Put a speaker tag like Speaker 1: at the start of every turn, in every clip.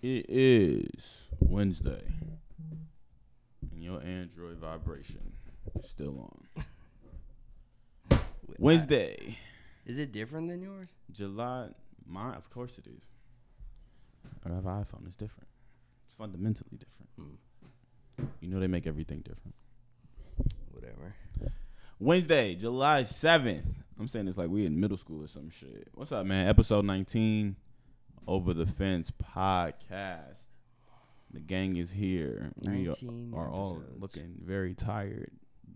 Speaker 1: It is Wednesday, and your Android vibration is still on. Wednesday,
Speaker 2: Is it different than yours?
Speaker 1: July. My, of course it is. I have an iPhone. It's different. It's fundamentally different.
Speaker 2: Hmm.
Speaker 1: You know they make everything different.
Speaker 2: Whatever.
Speaker 1: Wednesday, July seventh. I'm saying it's like we in middle school or some shit. What's up, man? Episode 19, Over the Fence podcast. The gang is here. We are, are all looking very tired.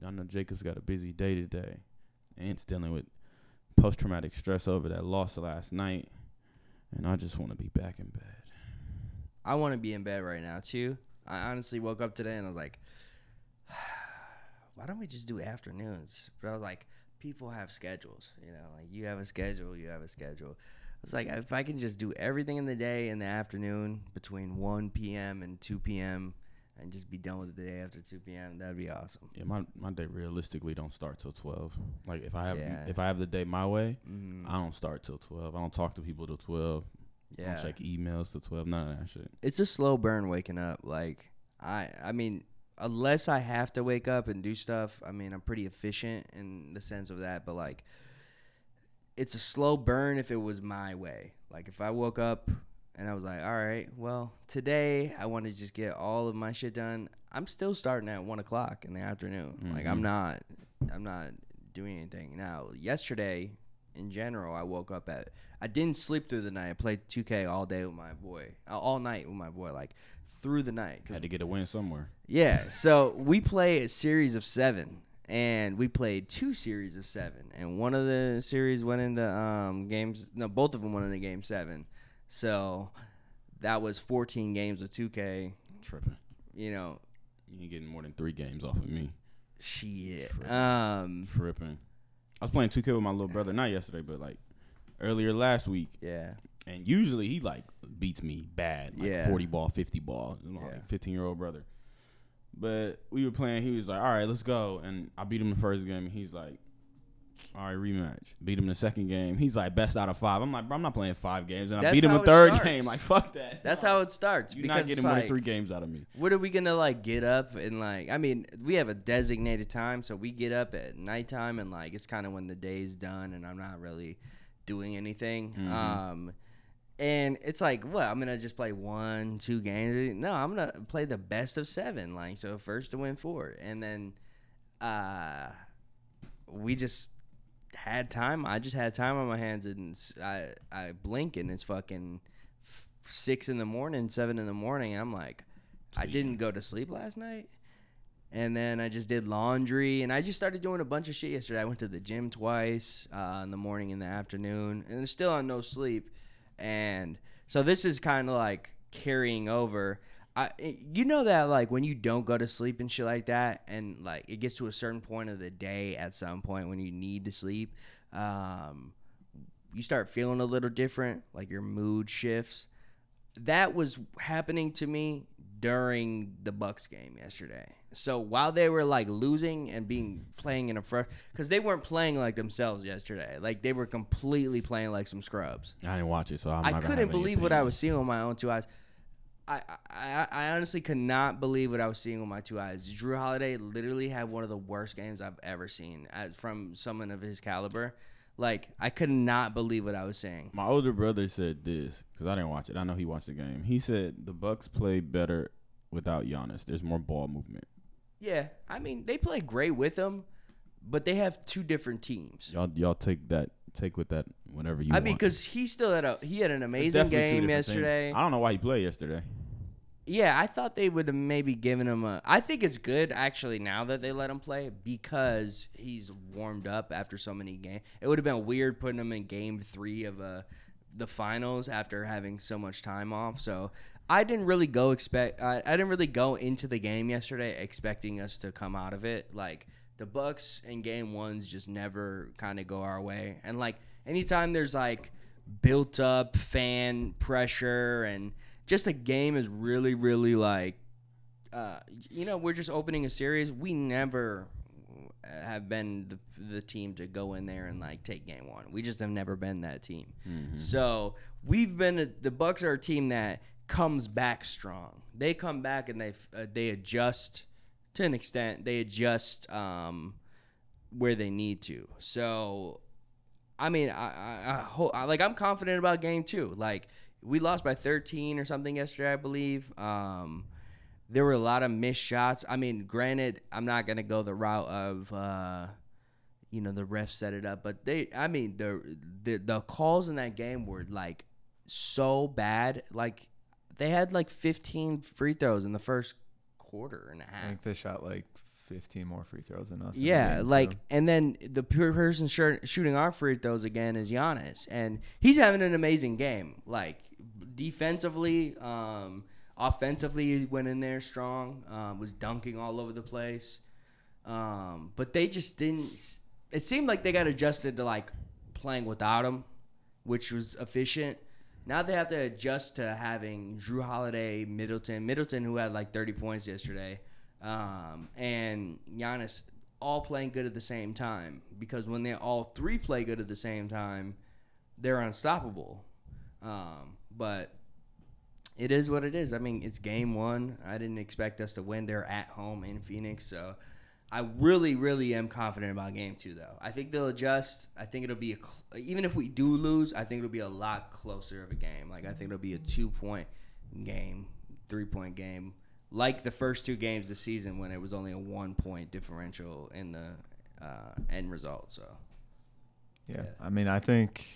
Speaker 1: I know Jacob's got a busy day today. Ant's dealing with post traumatic stress over that loss last night. And I just want to be back in bed.
Speaker 2: I want to be in bed right now too. I honestly woke up today and I was like, why don't we just do afternoons? But I was like, people have schedules, you know, like you have a schedule, you have a schedule. I was like, if I can just do everything in the day in the afternoon between 1 p.m. and 2 p.m. and just be done with the day after 2 p.m., that'd be awesome.
Speaker 1: Yeah, my, my day realistically don't start till 12. Like if I have
Speaker 2: Yeah.
Speaker 1: if I have the day my way,
Speaker 2: Mm,
Speaker 1: I don't start till 12. I don't talk to people till 12. I
Speaker 2: yeah.
Speaker 1: don't check emails till 12. None of that shit.
Speaker 2: it's a slow burn waking up. Like I, I mean, unless I have to wake up and do stuff, I mean, I'm pretty efficient in the sense of that. But like, it's a slow burn if it was my way. Like if I woke up and I was like, all right, well, today I want to just get all of my shit done. I'm still starting at one o'clock in the afternoon. Like I'm
Speaker 1: Mhm.
Speaker 2: not, I'm not doing anything now. Yesterday, in general, I woke up at. I didn't sleep through the night. I played 2K all day with my boy, uh, all night with my boy, like through the night.
Speaker 1: Had to get a win somewhere.
Speaker 2: yeah, so we play a series of seven, and we played two series of seven, and one of the series went into um, games. No, both of them went into game seven. So that was 14 games of 2K.
Speaker 1: Tripping.
Speaker 2: You know,
Speaker 1: You ain't getting more than three games off of me.
Speaker 2: shit.
Speaker 1: Tripping.
Speaker 2: Um,
Speaker 1: Tripping. I was playing 2K with my little brother, not yesterday, but like earlier last week.
Speaker 2: yeah,
Speaker 1: And usually he like beats me bad. Like
Speaker 2: Yeah.
Speaker 1: 40 ball, 50 ball. My
Speaker 2: Yeah.
Speaker 1: 15 year old brother. But we were playing. He was like, all right, let's go. And I beat him the first game. And he's like, all right, rematch. Beat him the second game. He's like, best out of five. I'm like, bro, I'm not playing five games. And I
Speaker 2: That's
Speaker 1: beat him
Speaker 2: how
Speaker 1: the
Speaker 2: it
Speaker 1: third
Speaker 2: starts.
Speaker 1: game. Like, fuck that.
Speaker 2: that's how it starts.
Speaker 1: You're
Speaker 2: because
Speaker 1: not
Speaker 2: it's
Speaker 1: getting more
Speaker 2: like,
Speaker 1: than three games out of me.
Speaker 2: What are we gonna like get up and like? I mean, we have a designated time, so we get up at nighttime and like it's kind of when the day's done, and I'm not really doing anything.
Speaker 1: Mhm.
Speaker 2: Um, and it's like, what? I'm gonna just play one, two games? No, I'm gonna play the best of seven. Like, so first to win four, and then, uh, we just had time. I just had time on my hands, and I I blink and it's fucking f- six in the morning, seven in the morning. And I'm like, I didn't go to sleep last night. And then I just did laundry, and I just started doing a bunch of shit yesterday. I went to the gym twice uh, in the morning and the afternoon, and still on no sleep. And so this is kind of like carrying over. I, you know that like when you don't go to sleep and shit like that, and like it gets to a certain point of the day at some point when you need to sleep, um, you start feeling a little different, like your mood shifts. That was happening to me during the Bucks game yesterday. So while they were like losing and being playing in a fresh, because they weren't playing like themselves yesterday, like they were completely playing like some scrubs.
Speaker 1: I didn't watch it, so I'm
Speaker 2: I
Speaker 1: not gonna
Speaker 2: couldn't believe what I was seeing with my own two eyes. I, I I honestly could not believe what I was seeing with my two eyes. Jrue Holiday literally had one of the worst games I've ever seen as, from someone of his caliber. Like I could not believe what I was seeing.
Speaker 1: My older brother said this because I didn't watch it. I know he watched the game. He said the Bucks play better without Giannis. There's more ball movement.
Speaker 2: Yeah, I mean they play great with him, but they have two different teams.
Speaker 1: Y'all, y'all take that, take with that whenever you.
Speaker 2: I
Speaker 1: want.
Speaker 2: mean, because he still had a he had an amazing
Speaker 1: definitely two
Speaker 2: game
Speaker 1: different things.
Speaker 2: yesterday.
Speaker 1: I don't know why he played yesterday.
Speaker 2: Yeah, I thought they would have maybe given him a. I think it's good actually now that they let him play because he's warmed up after so many games. It would have been weird putting him in game three of uh, the finals after having so much time off. So I didn't really go expect. I, I didn't really go into the game yesterday expecting us to come out of it like the Bucks in game ones just never kind of go our way. And like anytime there's like built up fan pressure and just a game is really really like uh, you know we're just opening a series we never have been the, the team to go in there and like take game one we just have never been that team
Speaker 1: Mm-hmm.
Speaker 2: so we've been a, the bucks are a team that comes back strong. They come back and they uh, they adjust to an extent. They adjust um, where they need to. So, I mean, I, I, I, like I'm confident about game two. Like we lost by 13 or something yesterday, I believe. Um, there were a lot of missed shots. I mean, granted, I'm not gonna go the route of. Uh, you know the refs set it up, but they I mean the the the calls in that game were like so bad. Like they had like 15 free throws in the first quarter and a half.
Speaker 3: I think they shot like 15 more free throws than us.
Speaker 2: Yeah,
Speaker 3: game,
Speaker 2: like and then the person shir- shooting our free throws again is Giannis, and he's having an amazing game. Like defensively, um, offensively, he went in there strong. Um, was dunking all over the place, um, but they just didn't. It seemed like they got adjusted to like playing without him, which was efficient. Now they have to adjust to having Jrue Holiday, Middleton, Middleton who had like 30 points yesterday, um, and Giannis all playing good at the same time. Because when they all three play good at the same time, they're unstoppable. Um, but it is what it is. I mean, it's game one. I didn't expect us to win. They're at home in Phoenix, so I really, really am confident about game two. Though I think they'll adjust. I think it'll be a cl- even if we do lose, I think it'll be a lot closer of a game. Like I think it'll be a two point game, three point game, like the first two games this season when it was only a one point differential in the uh, end result. So
Speaker 3: yeah. I mean, I think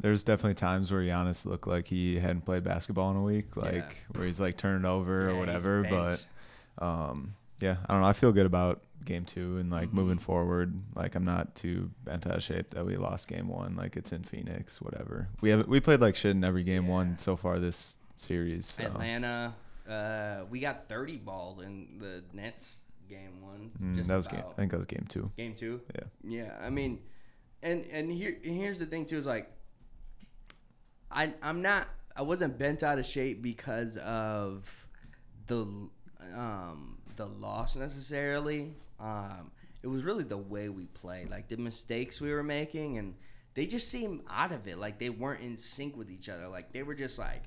Speaker 3: there's definitely times where Giannis looked like he hadn't played basketball in a week, like
Speaker 2: Yeah.
Speaker 3: where he's like turning over
Speaker 2: Yeah,
Speaker 3: or whatever. But um, yeah, I don't know. I feel good about game two and like
Speaker 2: Mm-hmm.
Speaker 3: moving forward. Like I'm not too bent out of shape that we lost game one. Like it's in Phoenix, whatever. We have we played like shit in every game
Speaker 2: Yeah.
Speaker 3: one so far this series. So.
Speaker 2: Atlanta, uh, we got 30 balled in the Nets game one.
Speaker 3: Mm,
Speaker 2: just
Speaker 3: that was game. I think that was game two.
Speaker 2: Game two.
Speaker 3: Yeah.
Speaker 2: Yeah, I mean, and and here here's the thing too is like, I I'm not I wasn't bent out of shape because of the um the loss necessarily. Um, it was really the way we played, like the mistakes we were making, and they just seemed out of it. Like they weren't in sync with each other. Like they were just like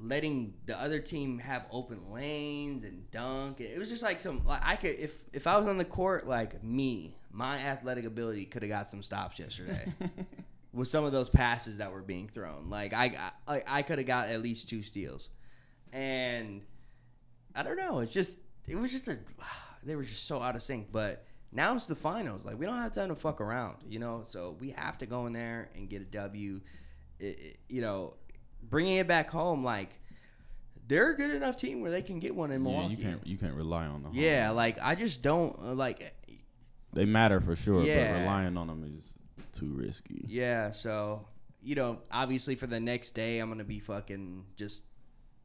Speaker 2: letting the other team have open lanes and dunk. It was just like some like I could if if I was on the court like me, my athletic ability could have got some stops yesterday. with some of those passes that were being thrown. Like I I, like, I could have got at least two steals. And I don't know, it's just it was just a they were just so out of sync, but now it's the finals. Like we don't have time to fuck around, you know. So we have to go in there and get a W. It, it- you know, bringing it back home, like they're a good enough team where they can get one in
Speaker 1: Yeah,
Speaker 2: Milwaukee.
Speaker 1: you can't you can't rely on them.
Speaker 2: Yeah, like I just don't like.
Speaker 1: they matter for sure,
Speaker 2: Yeah.
Speaker 1: but relying on them is too risky.
Speaker 2: Yeah, so you know, obviously for the next day, I'm gonna be fucking just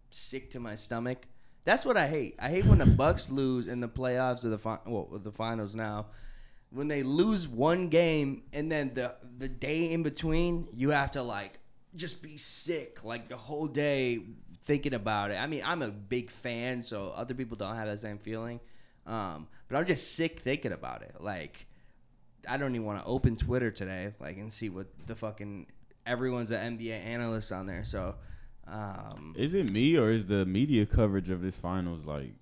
Speaker 2: sick to my stomach. That's what I hate. I hate when the Bucks lose in the playoffs or the fi- well, the finals now. When they lose one game and then the the day in between, you have to like just be sick like the whole day thinking about it. I mean, I'm a big fan, so other people don't have that same feeling. Um, but I'm just sick thinking about it. Like I don't even want to open Twitter today, like, and see what the fucking everyone's an NBA analyst on there. So, um,
Speaker 1: Is it me or is the media coverage of this finals like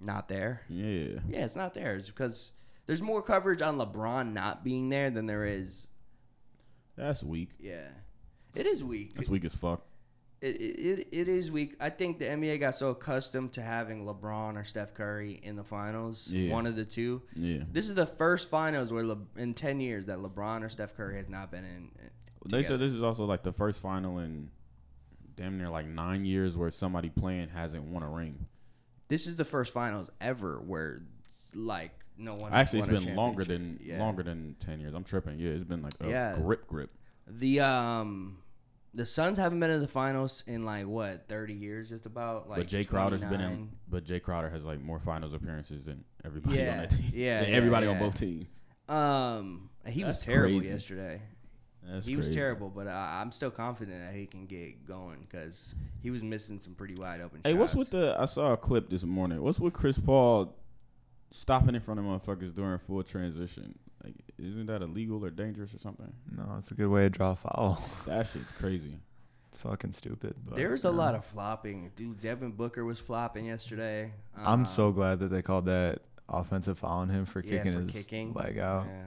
Speaker 2: not there.
Speaker 1: yeah?
Speaker 2: Yeah, it's not there. It's because there's more coverage on LeBron not being there than there is.
Speaker 1: That's weak.
Speaker 2: Yeah, it is weak.
Speaker 1: That's weak as fuck.
Speaker 2: It, it, it is weak. I think the NBA got so accustomed to having LeBron or Steph Curry in the finals,
Speaker 1: Yeah.
Speaker 2: one of the two.
Speaker 1: Yeah.
Speaker 2: This is the first finals where Le, in ten years that LeBron or Steph Curry has not been in.
Speaker 1: They said this is also like the first final in damn near like nine years where somebody playing hasn't won a ring.
Speaker 2: This is the first finals ever where like no one. has
Speaker 1: Actually, it's
Speaker 2: won a
Speaker 1: been longer than.
Speaker 2: Yeah.
Speaker 1: longer than ten years. I'm tripping. Yeah, it's been like a
Speaker 2: Yeah.
Speaker 1: grip grip.
Speaker 2: The um, the Suns haven't been in the finals in like what thirty years, just about. Like
Speaker 1: but Jae Crowder's been in. But Jae Crowder has like more finals appearances than everybody
Speaker 2: Yeah,
Speaker 1: on that team.
Speaker 2: yeah,
Speaker 1: Than
Speaker 2: yeah,
Speaker 1: everybody on both teams.
Speaker 2: Um, he was terrible
Speaker 1: crazy.
Speaker 2: yesterday.
Speaker 1: That's
Speaker 2: he was terrible, but I, I'm still confident that he can get going because he was missing some pretty wide open.
Speaker 1: Hey, what's with the? I saw a clip this morning. What's with Chris Paul stopping in front of motherfuckers during full transition? Like, isn't that illegal or dangerous or something?
Speaker 3: No, it's a good way to draw a foul.
Speaker 1: That shit's crazy.
Speaker 3: It's fucking stupid. But,
Speaker 2: There was a
Speaker 3: you
Speaker 2: lot of flopping. Dude, Devin Booker was flopping yesterday.
Speaker 3: I'm
Speaker 2: Um,
Speaker 3: so glad that they called that offensive foul on him for
Speaker 2: yeah,
Speaker 3: kicking
Speaker 2: for
Speaker 3: his
Speaker 2: kicking.
Speaker 3: leg out.
Speaker 2: Yeah.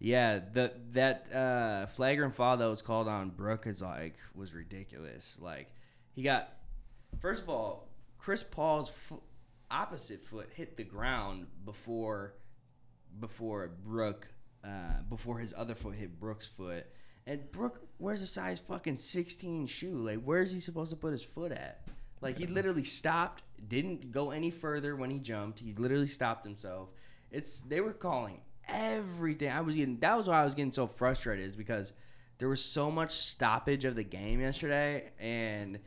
Speaker 2: Yeah, the that uh, flagrant foul that was called on Brook is like was ridiculous. Like he got first of all, Chris Paul's opposite foot hit the ground before before Brook uh, before his other foot hit Brook's foot. And Brook wears a size fucking 16 shoe. Like where is he supposed to put his foot at? Like he literally stopped, didn't go any further when he jumped. He literally stopped himself. It's they were calling everything. I was getting that was why I was getting so frustrated is because there was so much stoppage of the game yesterday and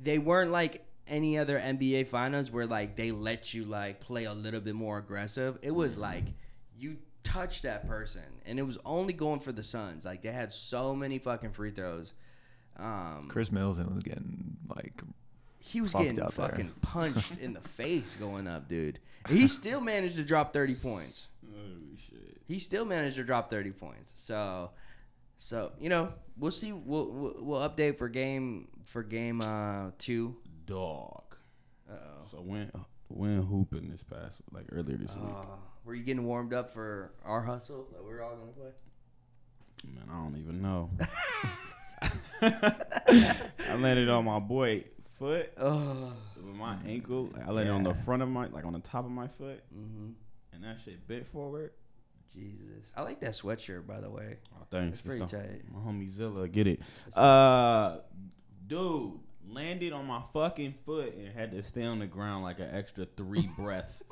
Speaker 2: they weren't like any other NBA finals where like they let you like play a little bit more aggressive. It was like you touch that person and it was only going for the Suns. Like they had so many fucking free throws. Um
Speaker 3: Khris Middleton was getting like
Speaker 2: he was getting
Speaker 3: out there.
Speaker 2: fucking punched in the face going up, dude. He still managed to drop 30 points.
Speaker 1: Oh shit.
Speaker 2: He still managed to drop 30 points. So so, you know, we'll see we'll we'll, we'll update for game for game uh 2.
Speaker 1: Dog.
Speaker 2: Uh-oh.
Speaker 1: So when when hooping this past like earlier this week.
Speaker 2: Uh, were you getting warmed up for our hustle that we're all going to play?
Speaker 1: Man, I don't even know. I landed on my boy foot
Speaker 2: Oh.
Speaker 1: with my ankle. I landed on the front of my like on the top of my foot,
Speaker 2: Mhm.
Speaker 1: And that shit bent forward.
Speaker 2: Jesus. I like that sweatshirt by the way.
Speaker 1: Oh, thanks.
Speaker 2: It's pretty
Speaker 1: the-
Speaker 2: tight.
Speaker 1: My homie Zilla, get it. Uh, dude, landed on my fucking foot and had to stay on the ground like an extra three breaths.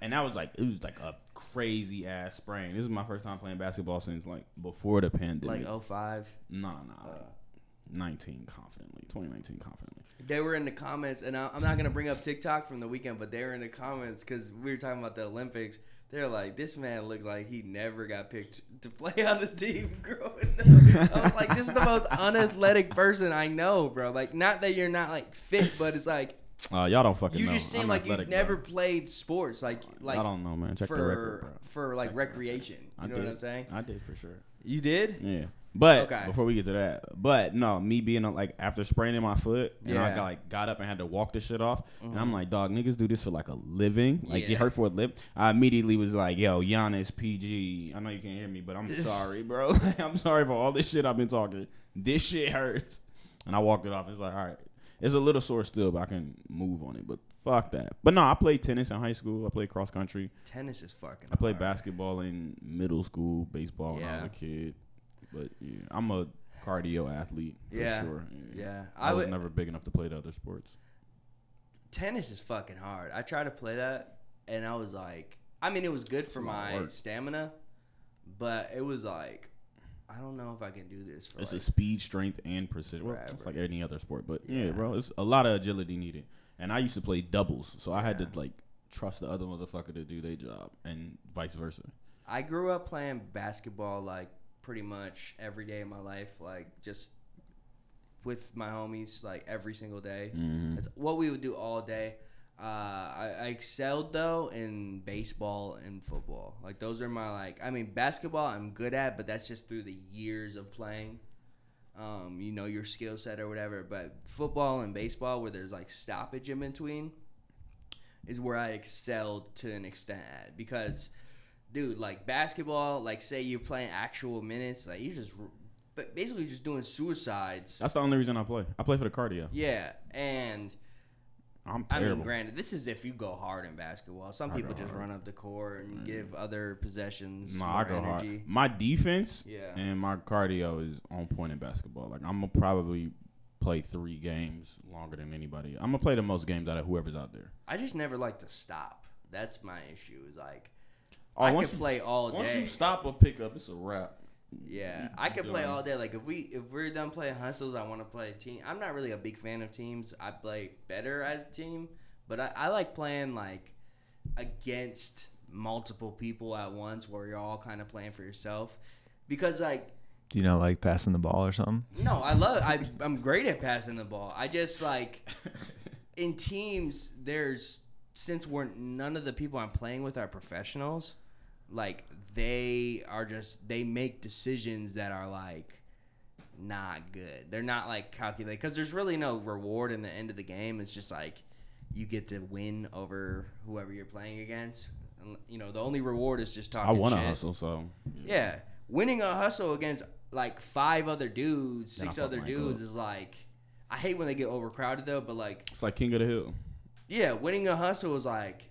Speaker 1: And that was like it was like a crazy ass sprain. This is my first time playing basketball since like before the pandemic.
Speaker 2: Like 05.
Speaker 1: Nah, nah.
Speaker 2: Uh,
Speaker 1: 19 confidently. 2019 confidently.
Speaker 2: They were in the comments, and I- I'm not gonna bring up TikTok from the weekend, but they were in the comments because we were talking about the Olympics. They're like, this man looks like he never got picked to play on the team growing up. I was like, this is the most unathletic person I know, bro. Like, not that you're not like fit, but it's like
Speaker 1: Uh, y'all don't fucking
Speaker 2: you
Speaker 1: know.
Speaker 2: just seem
Speaker 1: I'm
Speaker 2: like you never
Speaker 1: bro.
Speaker 2: played sports, like like
Speaker 1: I don't know, man. Check
Speaker 2: for
Speaker 1: the record, bro.
Speaker 2: for like recreation. You
Speaker 1: I
Speaker 2: know
Speaker 1: did.
Speaker 2: what I'm saying?
Speaker 1: I did for sure.
Speaker 2: You did?
Speaker 1: Yeah. But
Speaker 2: Okay.
Speaker 1: before we get to that, but no, me being like after spraining my foot and I got like got up and had to walk this shit off, and I'm mm-hmm. like, dog, niggas do this for like a living, like
Speaker 2: Yeah.
Speaker 1: get hurt for a living. I immediately was like, yo, Giannis, PG. I know you can't hear me, but I'm sorry, bro. I'm sorry for all this shit I've been talking. This shit hurts, and I walked it off. It's like, all right, it's a little sore still, but I can move on it. But fuck that. But no, I played tennis in high school. I played cross country.
Speaker 2: Tennis is fucking.
Speaker 1: I played
Speaker 2: hard.
Speaker 1: basketball in middle school, baseball when I was a kid. But yeah, I'm a cardio athlete for
Speaker 2: Yeah.
Speaker 1: sure.
Speaker 2: Yeah,
Speaker 1: I,
Speaker 2: I
Speaker 1: was
Speaker 2: would.
Speaker 1: never big enough to play the other sports.
Speaker 2: tennis is fucking hard. I tried to play that, and I was like, I mean, it was good for
Speaker 1: a lot of
Speaker 2: my
Speaker 1: work.
Speaker 2: stamina, but it was like, I don't know if I can do this for
Speaker 1: It's
Speaker 2: like,
Speaker 1: a speed, strength, and precision. Well, it's like any other sport, but yeah.
Speaker 2: Yeah.
Speaker 1: bro, it's a lot of agility needed. And I used to play doubles, so I had
Speaker 2: Yeah.
Speaker 1: to like trust the other motherfucker to do their job, and vice versa.
Speaker 2: I grew up playing basketball like pretty much every day of my life, like just with my homies, like every single day.
Speaker 1: Mhm.
Speaker 2: That's what we would do all day. Uh, I, I excelled though in baseball and football. Like those are my like. I mean, basketball I'm good at, but that's just through the years of playing. Um, you know your skill set or whatever. But football and baseball, where there's like stoppage in between, is where I excelled to an extent at because, dude, like basketball, like say you're playing actual minutes, like you're just, but basically just doing suicides.
Speaker 1: That's the only reason I play. I play for the cardio.
Speaker 2: Yeah, and
Speaker 1: I'm
Speaker 2: I mean, granted, this is if you go hard in basketball. Some
Speaker 1: I
Speaker 2: people just
Speaker 1: hard.
Speaker 2: run up the court and mm. give other possessions
Speaker 1: Nah,
Speaker 2: more
Speaker 1: I go
Speaker 2: energy.
Speaker 1: hard. My defense
Speaker 2: Yeah.
Speaker 1: and my cardio is on point in basketball. Like I'm gonna probably play three games longer than anybody. I'm gonna play the most games out of whoever's out there.
Speaker 2: I just never like to stop. That's my issue. Is like
Speaker 1: Oh,
Speaker 2: I
Speaker 1: once
Speaker 2: could
Speaker 1: you-
Speaker 2: play all day.
Speaker 1: Once you stop a pickup, it's a wrap.
Speaker 2: Yeah, I could play all day. Like if we if we're done playing hustles, I want to play a team. I'm not really a big fan of teams. I play better as a team, but I, I like playing like against multiple people at once, where you're all kind of playing for yourself. Because like
Speaker 3: Do you not like passing the ball or something?
Speaker 2: No, I love. I I'm great at passing the ball. I just like in teams. There's since we're none of the people I'm playing with are professionals. Like they are just they make decisions that are like not good. They're not like calculated because there's really no reward in the end of the game. It's just like you get to win over whoever you're playing against. And, you know, the only reward is just talking.
Speaker 1: I want to hustle, so
Speaker 2: Yeah, winning a hustle against like five other dudes, six other dudes is like. I hate when they get overcrowded though, but like
Speaker 1: It's like King of the Hill.
Speaker 2: yeah, winning a hustle is like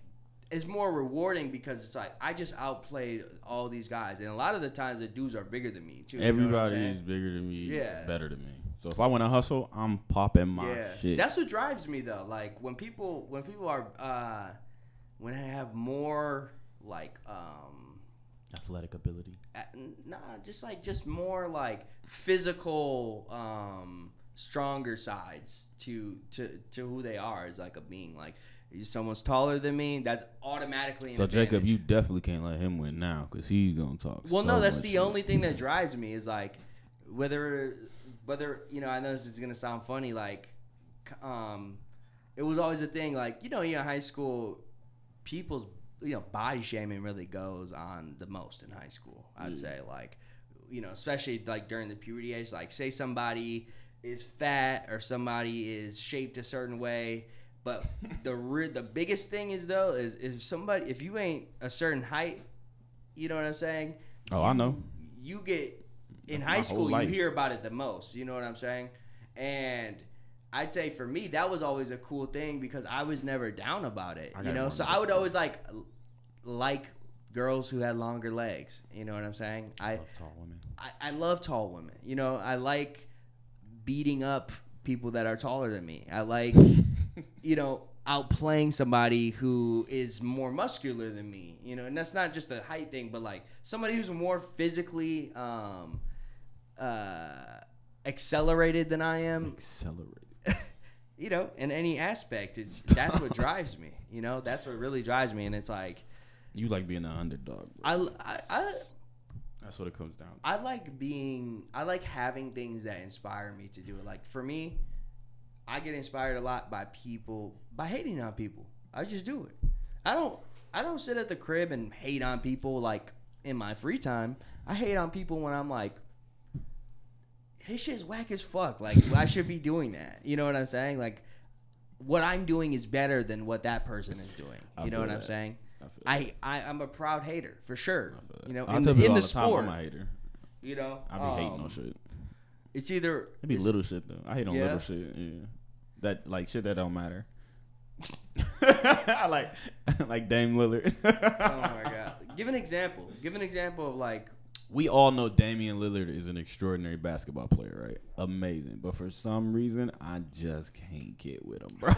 Speaker 2: it's more rewarding because it's like I just outplayed all these guys, and a lot of the times the dudes are bigger than me too. you know
Speaker 1: Everybody is bigger than me,
Speaker 2: Yeah.
Speaker 1: better than me. So if I want to hustle, I'm popping my
Speaker 2: yeah,
Speaker 1: shit.
Speaker 2: that's what drives me though. Like when people when people are uh when I have more like um
Speaker 1: athletic ability.
Speaker 2: uh, nah, just like just more like physical um stronger sides to to to who they are as like a being like someone's taller than me that's automatically
Speaker 1: So Jacob, you definitely can't let him win now because he's gonna talk.
Speaker 2: Well,
Speaker 1: so
Speaker 2: no, that's the
Speaker 1: shit.
Speaker 2: only thing that drives me is like whether whether you know I know this is gonna sound funny like um it was always a thing like you know in high school people's you know body shaming really goes on the most in high school I'd say like you know especially like during the puberty age like say somebody is fat or somebody is shaped a certain way but the re- the biggest thing is though is if somebody if you ain't a certain height you know what I'm saying?
Speaker 1: Oh, I know.
Speaker 2: you get in
Speaker 1: That's
Speaker 2: high school you hear about it the most you know what i'm saying? And i'd say for me that was always a cool thing because i was never down about it
Speaker 1: I
Speaker 2: you know? so i would always like like girls who had longer legs you know what i'm saying? I
Speaker 1: love tall women.
Speaker 2: I, I love tall women you know? I like beating up people that are taller than me i like you know, outplaying somebody who is more muscular than me, you know, and that's not just a height thing, but like somebody who's more physically um, uh, accelerated than I am,
Speaker 1: Accelerated.
Speaker 2: you know, in any aspect. It's that's what drives me, you know, that's what really drives me, and it's like
Speaker 1: You like being an underdog. Bro.
Speaker 2: I, I, I
Speaker 1: That's what it comes down. to.
Speaker 2: I like being I like having things that inspire me to do it. Like for me, I get inspired a lot by people by hating on people. I just do it. I don't I don't sit at the crib and hate on people like in my free time. I hate on people when I'm like his shit's whack as fuck. Like I should be doing that. You know what I'm saying? Like what I'm doing is better than what that person is doing.
Speaker 1: I
Speaker 2: You know what I'm saying?
Speaker 1: I
Speaker 2: I, I I'm a proud hater for sure.
Speaker 1: I feel that.
Speaker 2: You know,
Speaker 1: I
Speaker 2: in
Speaker 1: tell
Speaker 2: the, in the
Speaker 1: the time
Speaker 2: sport.
Speaker 1: I'm a hater.
Speaker 2: You know,
Speaker 1: I be hating
Speaker 2: Um,
Speaker 1: on shit.
Speaker 2: It's either
Speaker 1: It be little shit though. I hate on
Speaker 2: Yeah?
Speaker 1: little shit. Yeah. That like shit that don't matter. I like like Dame Lillard.
Speaker 2: Oh my god! Give an example. Give an example of like.
Speaker 1: We all know Damian Lillard is an extraordinary basketball player, right? Amazing. But for some reason, I just can't get with him, bro.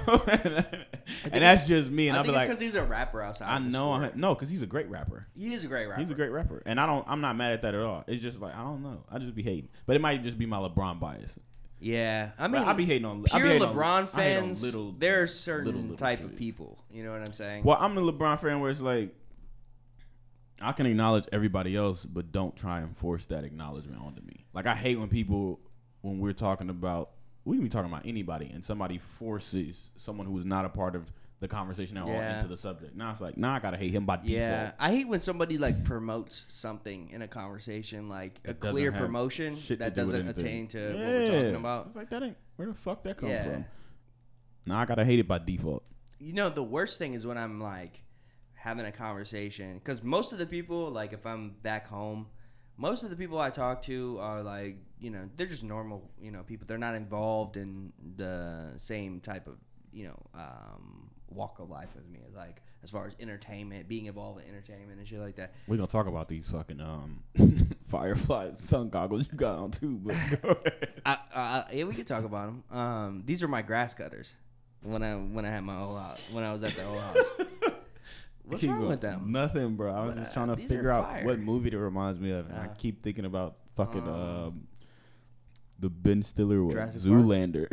Speaker 1: and that's just me. And
Speaker 2: I
Speaker 1: I'll be
Speaker 2: it's
Speaker 1: like,
Speaker 2: because he's a rapper outside.
Speaker 1: I
Speaker 2: of the
Speaker 1: know, I, no, because he's a great rapper.
Speaker 2: he is a great rapper.
Speaker 1: He's a great rapper, and I don't. I'm not mad at that at all. It's just like I don't know. I just be hating, but it might just be my LeBron bias.
Speaker 2: Yeah, I mean,
Speaker 1: I be hating on I
Speaker 2: pure
Speaker 1: be hating on-
Speaker 2: LeBron
Speaker 1: I hate on
Speaker 2: fans.
Speaker 1: little,
Speaker 2: there are certain
Speaker 1: little, little
Speaker 2: type
Speaker 1: shit.
Speaker 2: of people. You know what I'm saying?
Speaker 1: Well, I'm a LeBron fan where it's like I can acknowledge everybody else, but don't try and force that acknowledgement onto me. Like I hate when people when we're talking about we can be talking about anybody and somebody forces someone who's not a part of the conversation at all
Speaker 2: Yeah.
Speaker 1: into the subject. Now it's like, now I gotta hate him by default.
Speaker 2: Yeah, I hate when somebody like promotes something in a conversation, like a
Speaker 1: That doesn't
Speaker 2: clear
Speaker 1: have
Speaker 2: promotion
Speaker 1: shit to
Speaker 2: that
Speaker 1: do with
Speaker 2: doesn't
Speaker 1: anything.
Speaker 2: attain to what we're talking about.
Speaker 1: It's like that ain't where the fuck that come
Speaker 2: Yeah.
Speaker 1: from. Now I gotta hate it by default.
Speaker 2: you know the worst thing is when i'm like having a conversation. Because most of the people like if i'm back home most of the people i talk to are like you know they're just normal you know people. They're not involved in the same type of you know um, walk of life as me as like as far as entertainment being involved in entertainment and shit like that.
Speaker 1: We're gonna talk about these fucking um fireflies sun goggles you got on too, but.
Speaker 2: I, I, yeah we could talk about them um, these are my grass cutters when i when i had my old house when i was at the old house what's
Speaker 1: Keep
Speaker 2: wrong
Speaker 1: going.
Speaker 2: with them
Speaker 1: Nothing, bro. I was
Speaker 2: But,
Speaker 1: just
Speaker 2: uh,
Speaker 1: trying to figure out
Speaker 2: fire.
Speaker 1: what movie it reminds me of, and I
Speaker 2: Uh,
Speaker 1: keep thinking about fucking
Speaker 2: um,
Speaker 1: um, the Ben Stiller one,
Speaker 2: Jurassic
Speaker 1: Zoolander.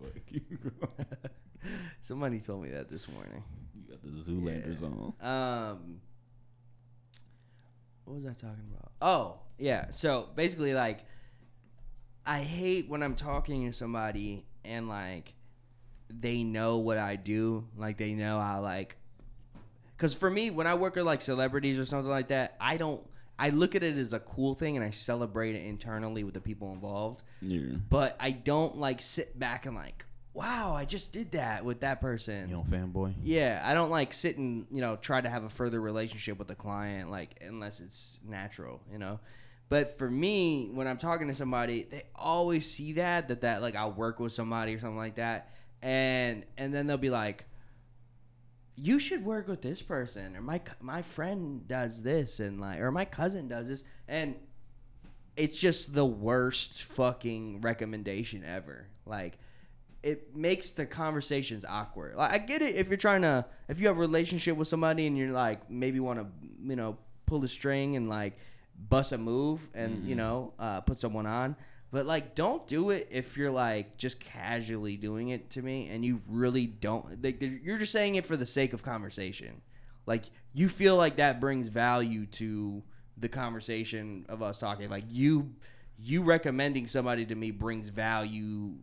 Speaker 1: But keep going.
Speaker 2: Somebody told me that this morning.
Speaker 1: you got the Zoolanders on.
Speaker 2: Um, what was I talking about? Oh, yeah. So basically, like, I hate when I'm talking to somebody and like they know what I do, like they know I like. Because for me, when I work with like celebrities or something like that, I don't. I look at it as a cool thing and I celebrate it internally with the people involved.
Speaker 1: Yeah.
Speaker 2: But I don't like sit back and like, wow, I just did that with that person.
Speaker 1: You know, fanboy.
Speaker 2: Yeah, I don't like sit and you know try to have a further relationship with the client, like unless it's natural, you know. But for me, when I'm talking to somebody, they always see that that that like I'll work with somebody or something like that, and and then they'll be like, "You should work with this person," or my my friend does this, and like, or my cousin does this, and it's just the worst fucking recommendation ever. Like, it makes the conversations awkward. Like, I get it if you're trying to, if you have a relationship with somebody and you're like maybe want to, you know, pull the string and like bust a move and you know uh, put someone on. But like, don't do it if you're like just casually doing it to me and you really don't. Like, you're just saying it for the sake of conversation. Like, you feel like that brings value to the conversation of us talking. Like, you you recommending somebody to me brings value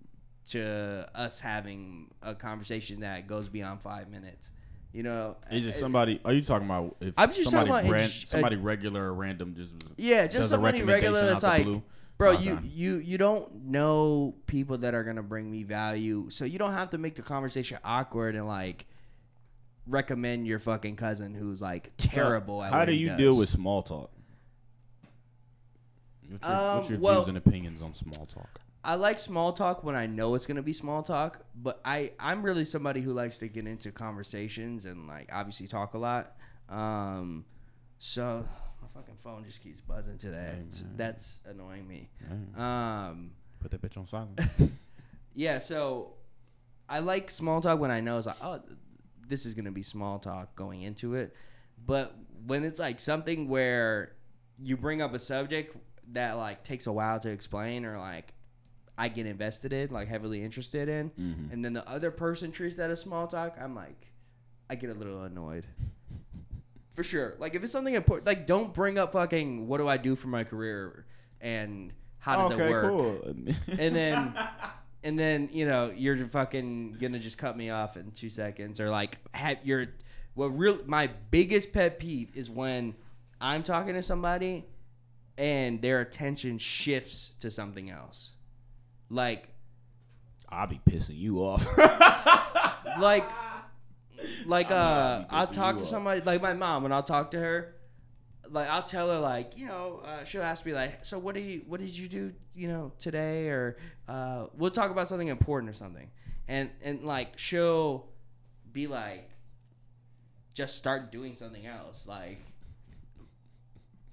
Speaker 2: to us having a conversation that goes beyond five minutes. You know,
Speaker 1: Is it somebody? Are you talking about if
Speaker 2: I'm just
Speaker 1: somebody
Speaker 2: talking about
Speaker 1: ran-
Speaker 2: uh,
Speaker 1: somebody regular or random just
Speaker 2: Yeah, just
Speaker 1: a
Speaker 2: somebody regular that's like,
Speaker 1: blue?
Speaker 2: Bro,
Speaker 1: Okay.
Speaker 2: you you you don't know people that are gonna bring me value, so you don't have to make the conversation awkward and like recommend your fucking cousin who's like terrible. at
Speaker 1: How do you
Speaker 2: does.
Speaker 1: deal with small talk? What's your,
Speaker 2: Um,
Speaker 1: what's your
Speaker 2: well-
Speaker 1: views and opinions on small talk?
Speaker 2: I like small talk when I know it's gonna be small talk, but I I'm really somebody who likes to get into conversations and like obviously talk a lot. Um, so fucking phone just keeps buzzing today.
Speaker 1: Hey,
Speaker 2: It's- that's annoying me.
Speaker 1: Hey,
Speaker 2: Um,
Speaker 1: Put that bitch on silent.
Speaker 2: yeah, so I like small talk when I know it's like, oh, this is gonna be small talk going into it. But when it's like something where you bring up a subject that like takes a while to explain or like I get invested in, like heavily interested in,
Speaker 1: Mhm.
Speaker 2: and then the other person treats that as small talk, I'm like, I get a little annoyed. For sure. Like if it's something important, like don't bring up fucking what do I do for my career and how does
Speaker 1: okay,
Speaker 2: it work
Speaker 1: cool.
Speaker 2: and then and then you know you're fucking gonna just cut me off in two seconds or like have your what real my biggest pet peeve is when i'm talking to somebody and their attention shifts to something else like
Speaker 1: I'll be pissing you off.
Speaker 2: like like
Speaker 1: I know I'll
Speaker 2: uh I'll talk to
Speaker 1: off.
Speaker 2: somebody like my mom when I'll talk to her like I'll tell her like you know uh, she'll ask me like so what do you what did you do you know today? Or uh we'll talk about something important or something. And and like she'll be like just start doing something else. Like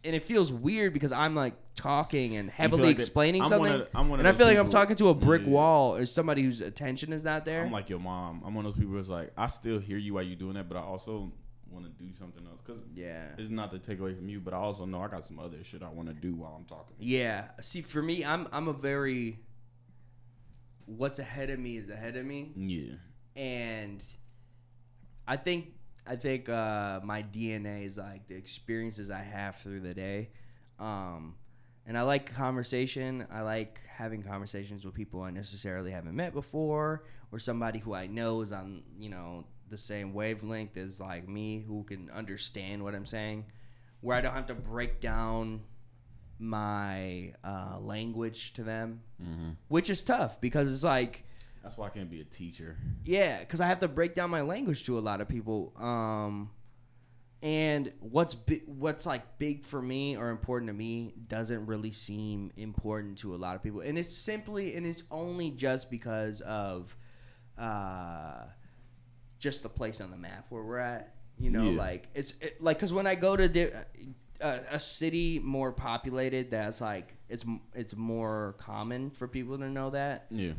Speaker 2: and it feels weird because I'm like talking and heavily
Speaker 1: like
Speaker 2: explaining something
Speaker 1: one of I'm one of
Speaker 2: and I feel like I'm
Speaker 1: people-
Speaker 2: talking to a brick
Speaker 1: Yeah.
Speaker 2: wall or somebody whose attention is not there
Speaker 1: I'm like your mom. I'm one of those people that's like, I still hear you while you're doing that, but I also want to do something else because
Speaker 2: yeah
Speaker 1: it's not to take away from you, but I also know I got some other shit I want to do while I'm talking.
Speaker 2: Yeah. See, for me, I'm I'm a very what's ahead of me is ahead of me,
Speaker 1: Yeah.
Speaker 2: and I think I think uh, my DNA is like the experiences I have through the day, um, and I like conversation. I like having conversations with people I necessarily haven't met before, or somebody who I know is on you know the same wavelength as like me, who can understand what I'm saying, where I don't have to break down my uh, language to them,
Speaker 1: Mm-hmm.
Speaker 2: which is tough because it's like
Speaker 1: That's why I can't be a teacher.
Speaker 2: yeah, because I have to break down my language to a lot of people. Um, and what's bi- what's like big for me or important to me doesn't really seem important to a lot of people, and it's simply and it's only just because of uh, just the place on the map where we're at. You know,
Speaker 1: Yeah.
Speaker 2: like it's it, like because when I go to di- uh, a city more populated, that's like it's it's more common for people to know that.
Speaker 1: Yeah.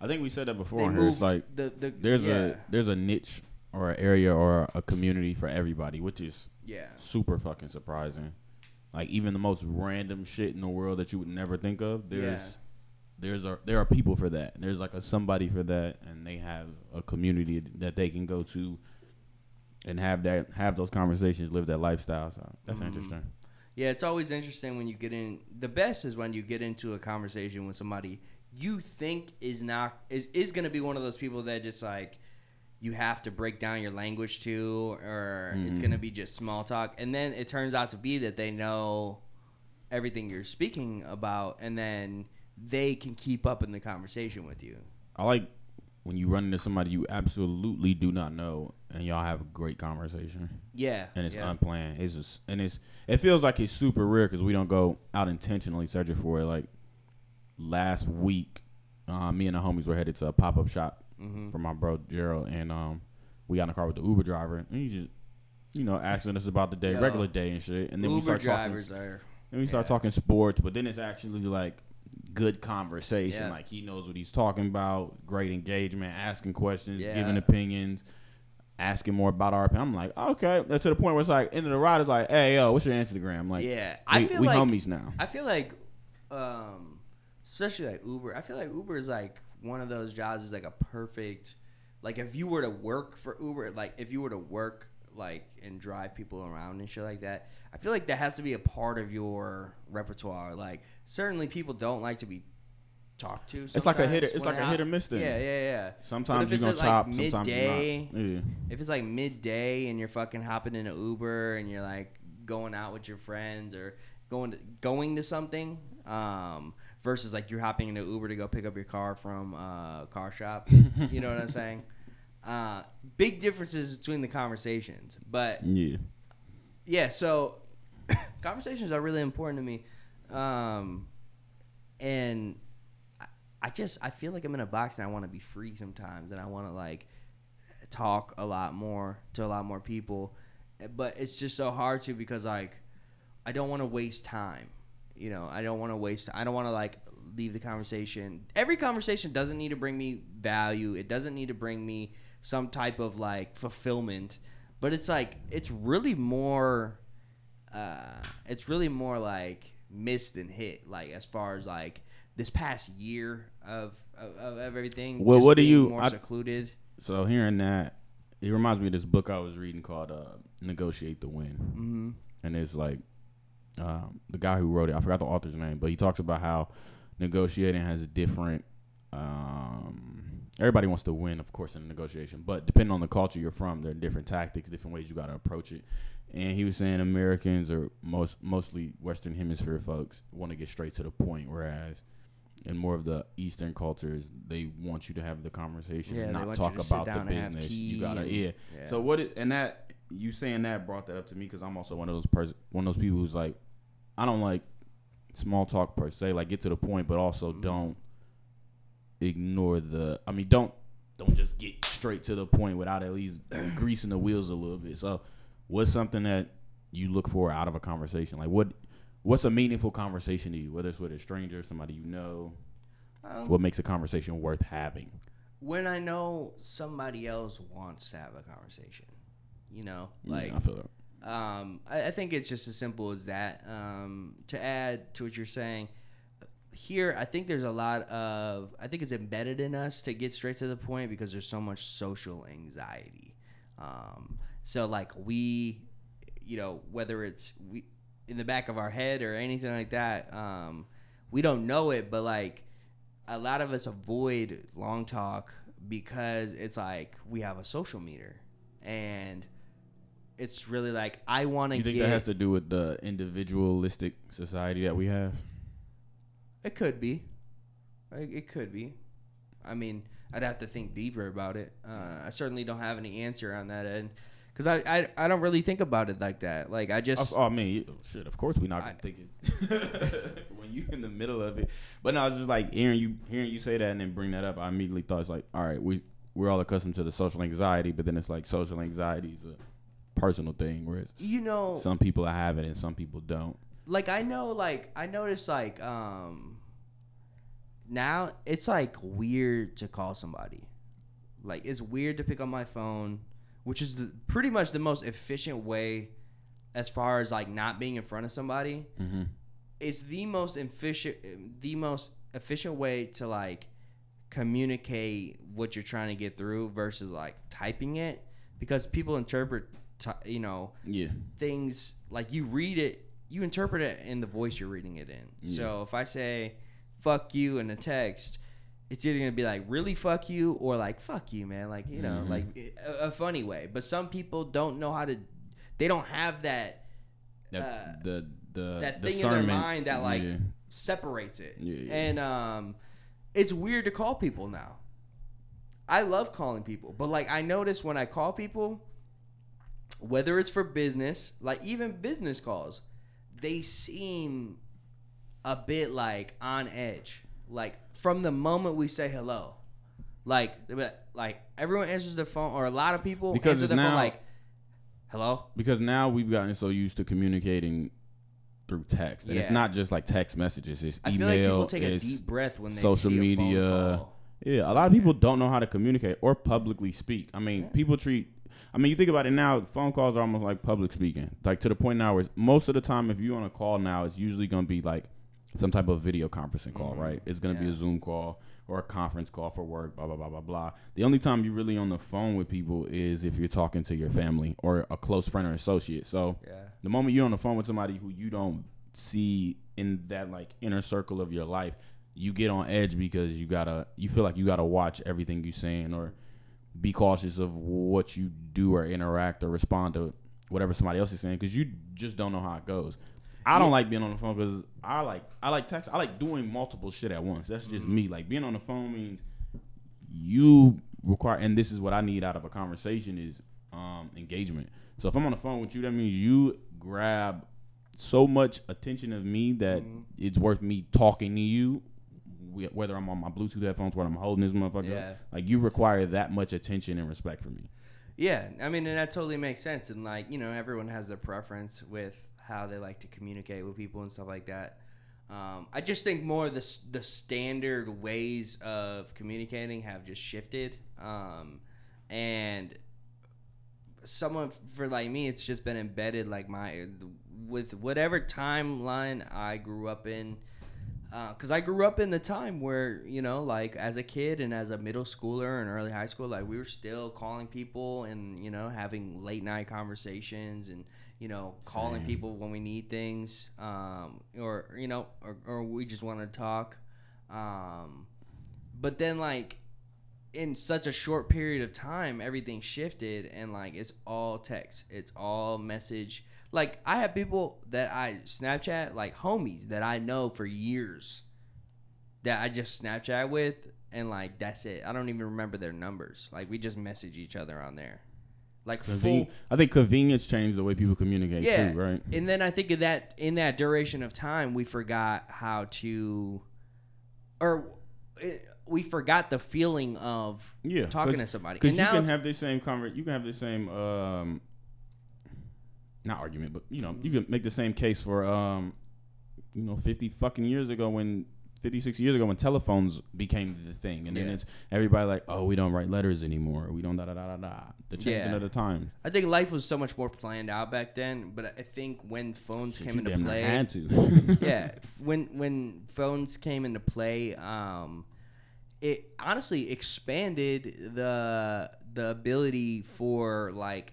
Speaker 1: I think we said that before
Speaker 2: They
Speaker 1: on here. It's like
Speaker 2: the, the
Speaker 1: there's
Speaker 2: yeah.
Speaker 1: a there's a niche or an area or a community for everybody, which is
Speaker 2: Yeah.
Speaker 1: super fucking surprising. Like even the most random shit in the world that you would never think of, there's there's a there are people for that. There's like a somebody for that, and they have a community that they can go to and have that have those conversations, live that lifestyle. So that's
Speaker 2: Mhm.
Speaker 1: interesting.
Speaker 2: Yeah, it's always interesting when you get in. The best is when you get into a conversation with somebody you think is not is is going to be one of those people that just like you have to break down your language to, or it's
Speaker 1: Mm-hmm.
Speaker 2: gonna be just small talk. And then it turns out to be that they know everything you're speaking about, and then they can keep up in the conversation with you.
Speaker 1: I like when you run into somebody you absolutely do not know and y'all have a great conversation
Speaker 2: Yeah,
Speaker 1: and it's
Speaker 2: yeah.
Speaker 1: unplanned. It's just and it's it feels like it's super rare because we don't go out intentionally searching for it. Like last week, uh, me and the homies were headed to a pop up shop
Speaker 2: Mm-hmm.
Speaker 1: for my bro Gerald, and um, we got in the car with the Uber driver, and he just you know asking us about the day,
Speaker 2: Yo.
Speaker 1: regular day and shit, and then we start
Speaker 2: drivers
Speaker 1: talking. Then we start
Speaker 2: Yeah.
Speaker 1: talking sports, but then it's actually like good conversation.
Speaker 2: Yeah.
Speaker 1: Like he knows what he's talking about, great engagement, asking questions,
Speaker 2: Yeah.
Speaker 1: giving opinions, asking more about our opinion. I'm like, okay. That's to the point where it's like, end of the ride is like, hey, yo, what's your Instagram? Like,
Speaker 2: yeah,
Speaker 1: we,
Speaker 2: I feel
Speaker 1: we
Speaker 2: like
Speaker 1: homies now.
Speaker 2: I feel like, um, especially like Uber. I feel like Uber is like one of those jobs is like a perfect, like if you were to work for Uber, like if you were to work like and drive people around and shit like that. I feel like that has to be a part of your repertoire. Like certainly people don't like to be talked to.
Speaker 1: It's like a hit or- it's like a hit or miss thing.
Speaker 2: Yeah, yeah, yeah.
Speaker 1: Sometimes you're gonna
Speaker 2: like,
Speaker 1: chop, sometimes
Speaker 2: midday,
Speaker 1: you're not. Yeah.
Speaker 2: if it's like midday and you're fucking hopping in an Uber and you're like going out with your friends or going to going to something, um, versus like you're hopping in an Uber to go pick up your car from a car shop. you know what I'm saying? Uh, big differences between the conversations, but
Speaker 1: Yeah.
Speaker 2: yeah, so conversations are really important to me. Um, and I, I just I feel like I'm in a box and I want to be free sometimes and I want to like talk a lot more to a lot more people. But it's just so hard to because like I don't want to waste time. You know, I don't want to waste I don't want to like leave the conversation. Every conversation doesn't need to bring me value. It doesn't need to bring me some type of like fulfillment. But it's like it's really more uh it's really more like missed and hit like as far as like this past year of of, of everything
Speaker 1: Well, what do you-
Speaker 2: more
Speaker 1: I-
Speaker 2: secluded
Speaker 1: So hearing that, it reminds me of this book I was reading called uh, "Negotiate the Win,"
Speaker 2: mm-hmm.
Speaker 1: and it's like um, the guy who wrote it. I forgot the author's name, but he talks about how negotiating has different. Um, everybody wants to win, of course, in a negotiation, but depending on the culture you're from, there are different tactics, different ways you got to approach it. And he was saying Americans or most mostly Western Hemisphere folks want to get straight to the point, whereas in more of the Eastern cultures, they want you to have the conversation
Speaker 2: Yeah,
Speaker 1: and not talk about the
Speaker 2: down and have
Speaker 1: business. You gotta,
Speaker 2: and-
Speaker 1: yeah.
Speaker 2: yeah.
Speaker 1: So what? It, and that you saying that brought that up to me because I'm also one of those pers- one of those people who's like, I don't like small talk per se. Like get to the point, but also
Speaker 2: Mhm.
Speaker 1: don't ignore the. I mean, don't don't just get straight to the point without at least greasing the wheels a little bit. So, what's something that you look for out of a conversation? Like what? What's a meaningful conversation to you? Whether it's with a stranger, somebody you know,
Speaker 2: Um,
Speaker 1: what makes a conversation worth having?
Speaker 2: when I know somebody else wants to have a conversation, you know, like
Speaker 1: yeah, I feel that.
Speaker 2: um, I, I think it's just as simple as that. Um, to add to what you're saying, here I think there's a lot of I think it's embedded in us to get straight to the point because there's so much social anxiety. Um, so like we, you know, whether it's we in the back of our head or anything like that, um, we don't know it, but like a lot of us avoid long talk because it's like we have a social meter and it's really like I want to
Speaker 1: You
Speaker 2: get
Speaker 1: think that has to do with the individualistic society that we have?
Speaker 2: It could be. It could be. I mean, I'd have to think deeper about it. Uh, I certainly don't have any answer on that end because I, I I don't really think about it like that. Like I just
Speaker 1: Oh, I mean, you- shit. Of course, we're not gonna
Speaker 2: I-
Speaker 1: think it when you're in the middle of it. But no, it's just like hearing you hearing you say that and then bring that up. I immediately thought it's like, all right, we we're all accustomed to the social anxiety, but then it's like social anxiety is a personal thing, whereas
Speaker 2: you know
Speaker 1: some people have it and some people don't.
Speaker 2: Like I know like I notice like um now it's like weird to call somebody. Like it's weird to pick up my phone, which is the, pretty much the most efficient way as far as like not being in front of somebody.
Speaker 1: Mm-hmm.
Speaker 2: it's the most efficient the most efficient way to like communicate what you're trying to get through versus like typing it because people interpret t- you know
Speaker 1: Yeah,
Speaker 2: things like you read it you interpret it in the voice you're reading it in
Speaker 1: Yeah.
Speaker 2: so if i say fuck you in a text it's either gonna be like really fuck you or like fuck you, man. Like you know,
Speaker 1: Mhm.
Speaker 2: like a, a funny way. But some people don't know how to. They don't have that
Speaker 1: That,
Speaker 2: Uh,
Speaker 1: the the
Speaker 2: that thing in their mind that like
Speaker 1: yeah.
Speaker 2: separates it.
Speaker 1: Yeah.
Speaker 2: And um, it's weird to call people now. I love calling people, but like I notice when I call people, whether it's for business, like even business calls, they seem a bit like on edge. Like from the moment we say hello, like like- everyone answers their phone, or a lot of people
Speaker 1: Because
Speaker 2: answer their phone
Speaker 1: now-
Speaker 2: like, "Hello."
Speaker 1: because now we've gotten so used to communicating through text, and it's not just like text messages. It's
Speaker 2: I
Speaker 1: email.
Speaker 2: feel like people take a deep breath when they
Speaker 1: social
Speaker 2: see a phone
Speaker 1: media. Yeah, a lot of people don't know how to communicate or publicly speak. I mean, people treat. I mean, you think about it now. Phone calls are almost like public speaking, like to the point now where most of the time, if you're on a call now, it's usually going to be like some type of video conferencing call, mm-hmm. right? It's going to be a Zoom call or a conference call for work, blah blah blah blah blah. The only time you're really on the phone with people is if you're talking to your family or a close friend or associate. So
Speaker 2: Yeah.
Speaker 1: the moment you're on the phone with somebody who you don't see in that like inner circle of your life, you get on edge because you gotta you feel like you gotta watch everything you're saying or be cautious of what you do or interact or respond to whatever somebody else is saying because you just don't know how it goes. I don't like being on the phone because I like I like text. I like doing multiple shit at once. That's just me. Like being on the phone means you require, and this is what I need out of a conversation is um, engagement. So if I'm on the phone with you, that means you grab so much attention of me that
Speaker 2: Mm-hmm.
Speaker 1: it's worth me talking to you. Wh- Whether I'm on my Bluetooth headphones, whether I'm holding this motherfucker,
Speaker 2: Yeah.
Speaker 1: like you require that much attention and respect from me.
Speaker 2: Yeah, I mean, and that totally makes sense. And like, you know, everyone has their preference with how they like to communicate with people and stuff like that. Um, I just think more of the the standard ways of communicating have just shifted, um, and someone for like me, it's just been embedded like my with whatever timeline I grew up in. Because I grew up in the time where, you know, like as a kid and as a middle schooler and early high school, like we were still calling people and, you know, having late night conversations and, you know, calling
Speaker 1: Same.
Speaker 2: people when we need things um, or, you know, or, or we just want to talk. Um, but then, like, in such a short period of time, everything shifted and, like, it's all text, it's all message like I have people that I Snapchat like homies that I know for years that I just Snapchat with and like that's it. I don't even remember their numbers. Like we just message each other on there. Like full
Speaker 1: I think convenience changed the way people communicate
Speaker 2: yeah,
Speaker 1: too, right?
Speaker 2: And then I think of that in that duration of time we forgot how to or eh, we forgot the feeling of
Speaker 1: Yeah,
Speaker 2: talking to somebody.
Speaker 1: Because you can have the same conver- you can have the same um not argument, but you know, you can make the same case for um you know, 50 fucking years ago when 56 years ago when telephones became the thing and then it's everybody like, "Oh, we don't write letters anymore. We don't da da da da da." The changing
Speaker 2: Yeah.
Speaker 1: of the times.
Speaker 2: I think life was so much more planned out back then, but I think when phones
Speaker 1: Shit,
Speaker 2: came into play,
Speaker 1: had to.
Speaker 2: yeah, when when phones came into play, um, it honestly expanded the the ability for like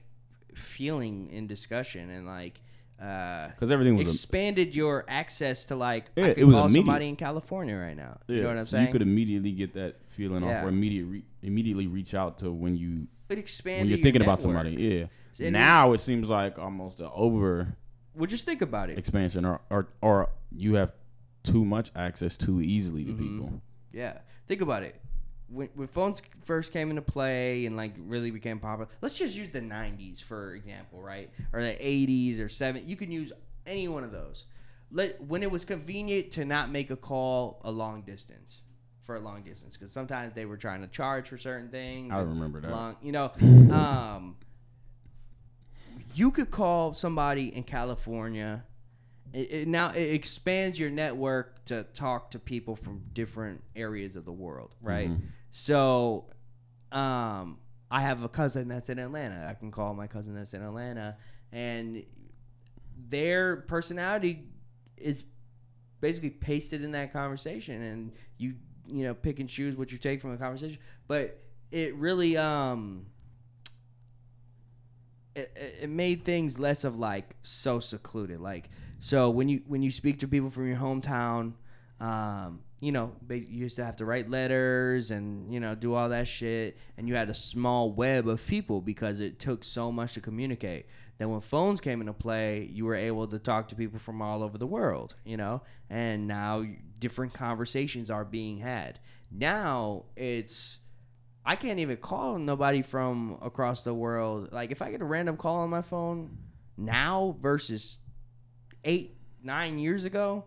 Speaker 2: feeling in discussion and like uh,
Speaker 1: Cuz everything was a,
Speaker 2: expanded your access to like
Speaker 1: Yeah,
Speaker 2: I
Speaker 1: it was
Speaker 2: call
Speaker 1: immediate.
Speaker 2: somebody in California right now. You know what I'm
Speaker 1: so
Speaker 2: saying?
Speaker 1: You could immediately get that feeling
Speaker 2: Yeah.
Speaker 1: off or immediate re- immediately reach out to when you
Speaker 2: it expanded
Speaker 1: when you're
Speaker 2: your
Speaker 1: thinking about somebody. Yeah.
Speaker 2: And-
Speaker 1: now it seems like almost an over
Speaker 2: Well, just think about it.
Speaker 1: expansion or, or or you have too much access too easily to
Speaker 2: Mhm.
Speaker 1: people.
Speaker 2: Yeah, think about it. When, when phones first came into play and like really became popular, let's just use the '90s for example, right? Or the '80s or '70s. You can use any one of those. Let when it was convenient to not make a call a long distance for a long distance because sometimes they were trying to charge for certain things.
Speaker 1: I remember that.
Speaker 2: Long, you know, um, you could call somebody in California. It, it now it expands your network to talk to people from different areas of the world, right?
Speaker 1: Mhm.
Speaker 2: So, um, I have a cousin that's in Atlanta. I can call my cousin that's in Atlanta, and their personality is basically pasted in that conversation, and you you know pick and choose what you take from the conversation. But it really um it- it made things less of like so secluded like so when you when you speak to people from your hometown um, you know, you used to have to write letters and you know do all that shit, and you had a small web of people because it took so much to communicate. Then when phones came into play, you were able to talk to people from all over the world, you know, and now different conversations are being had. Now it's I can't even call nobody from across the world. Like if I get a random call on my phone now versus eight, nine years ago,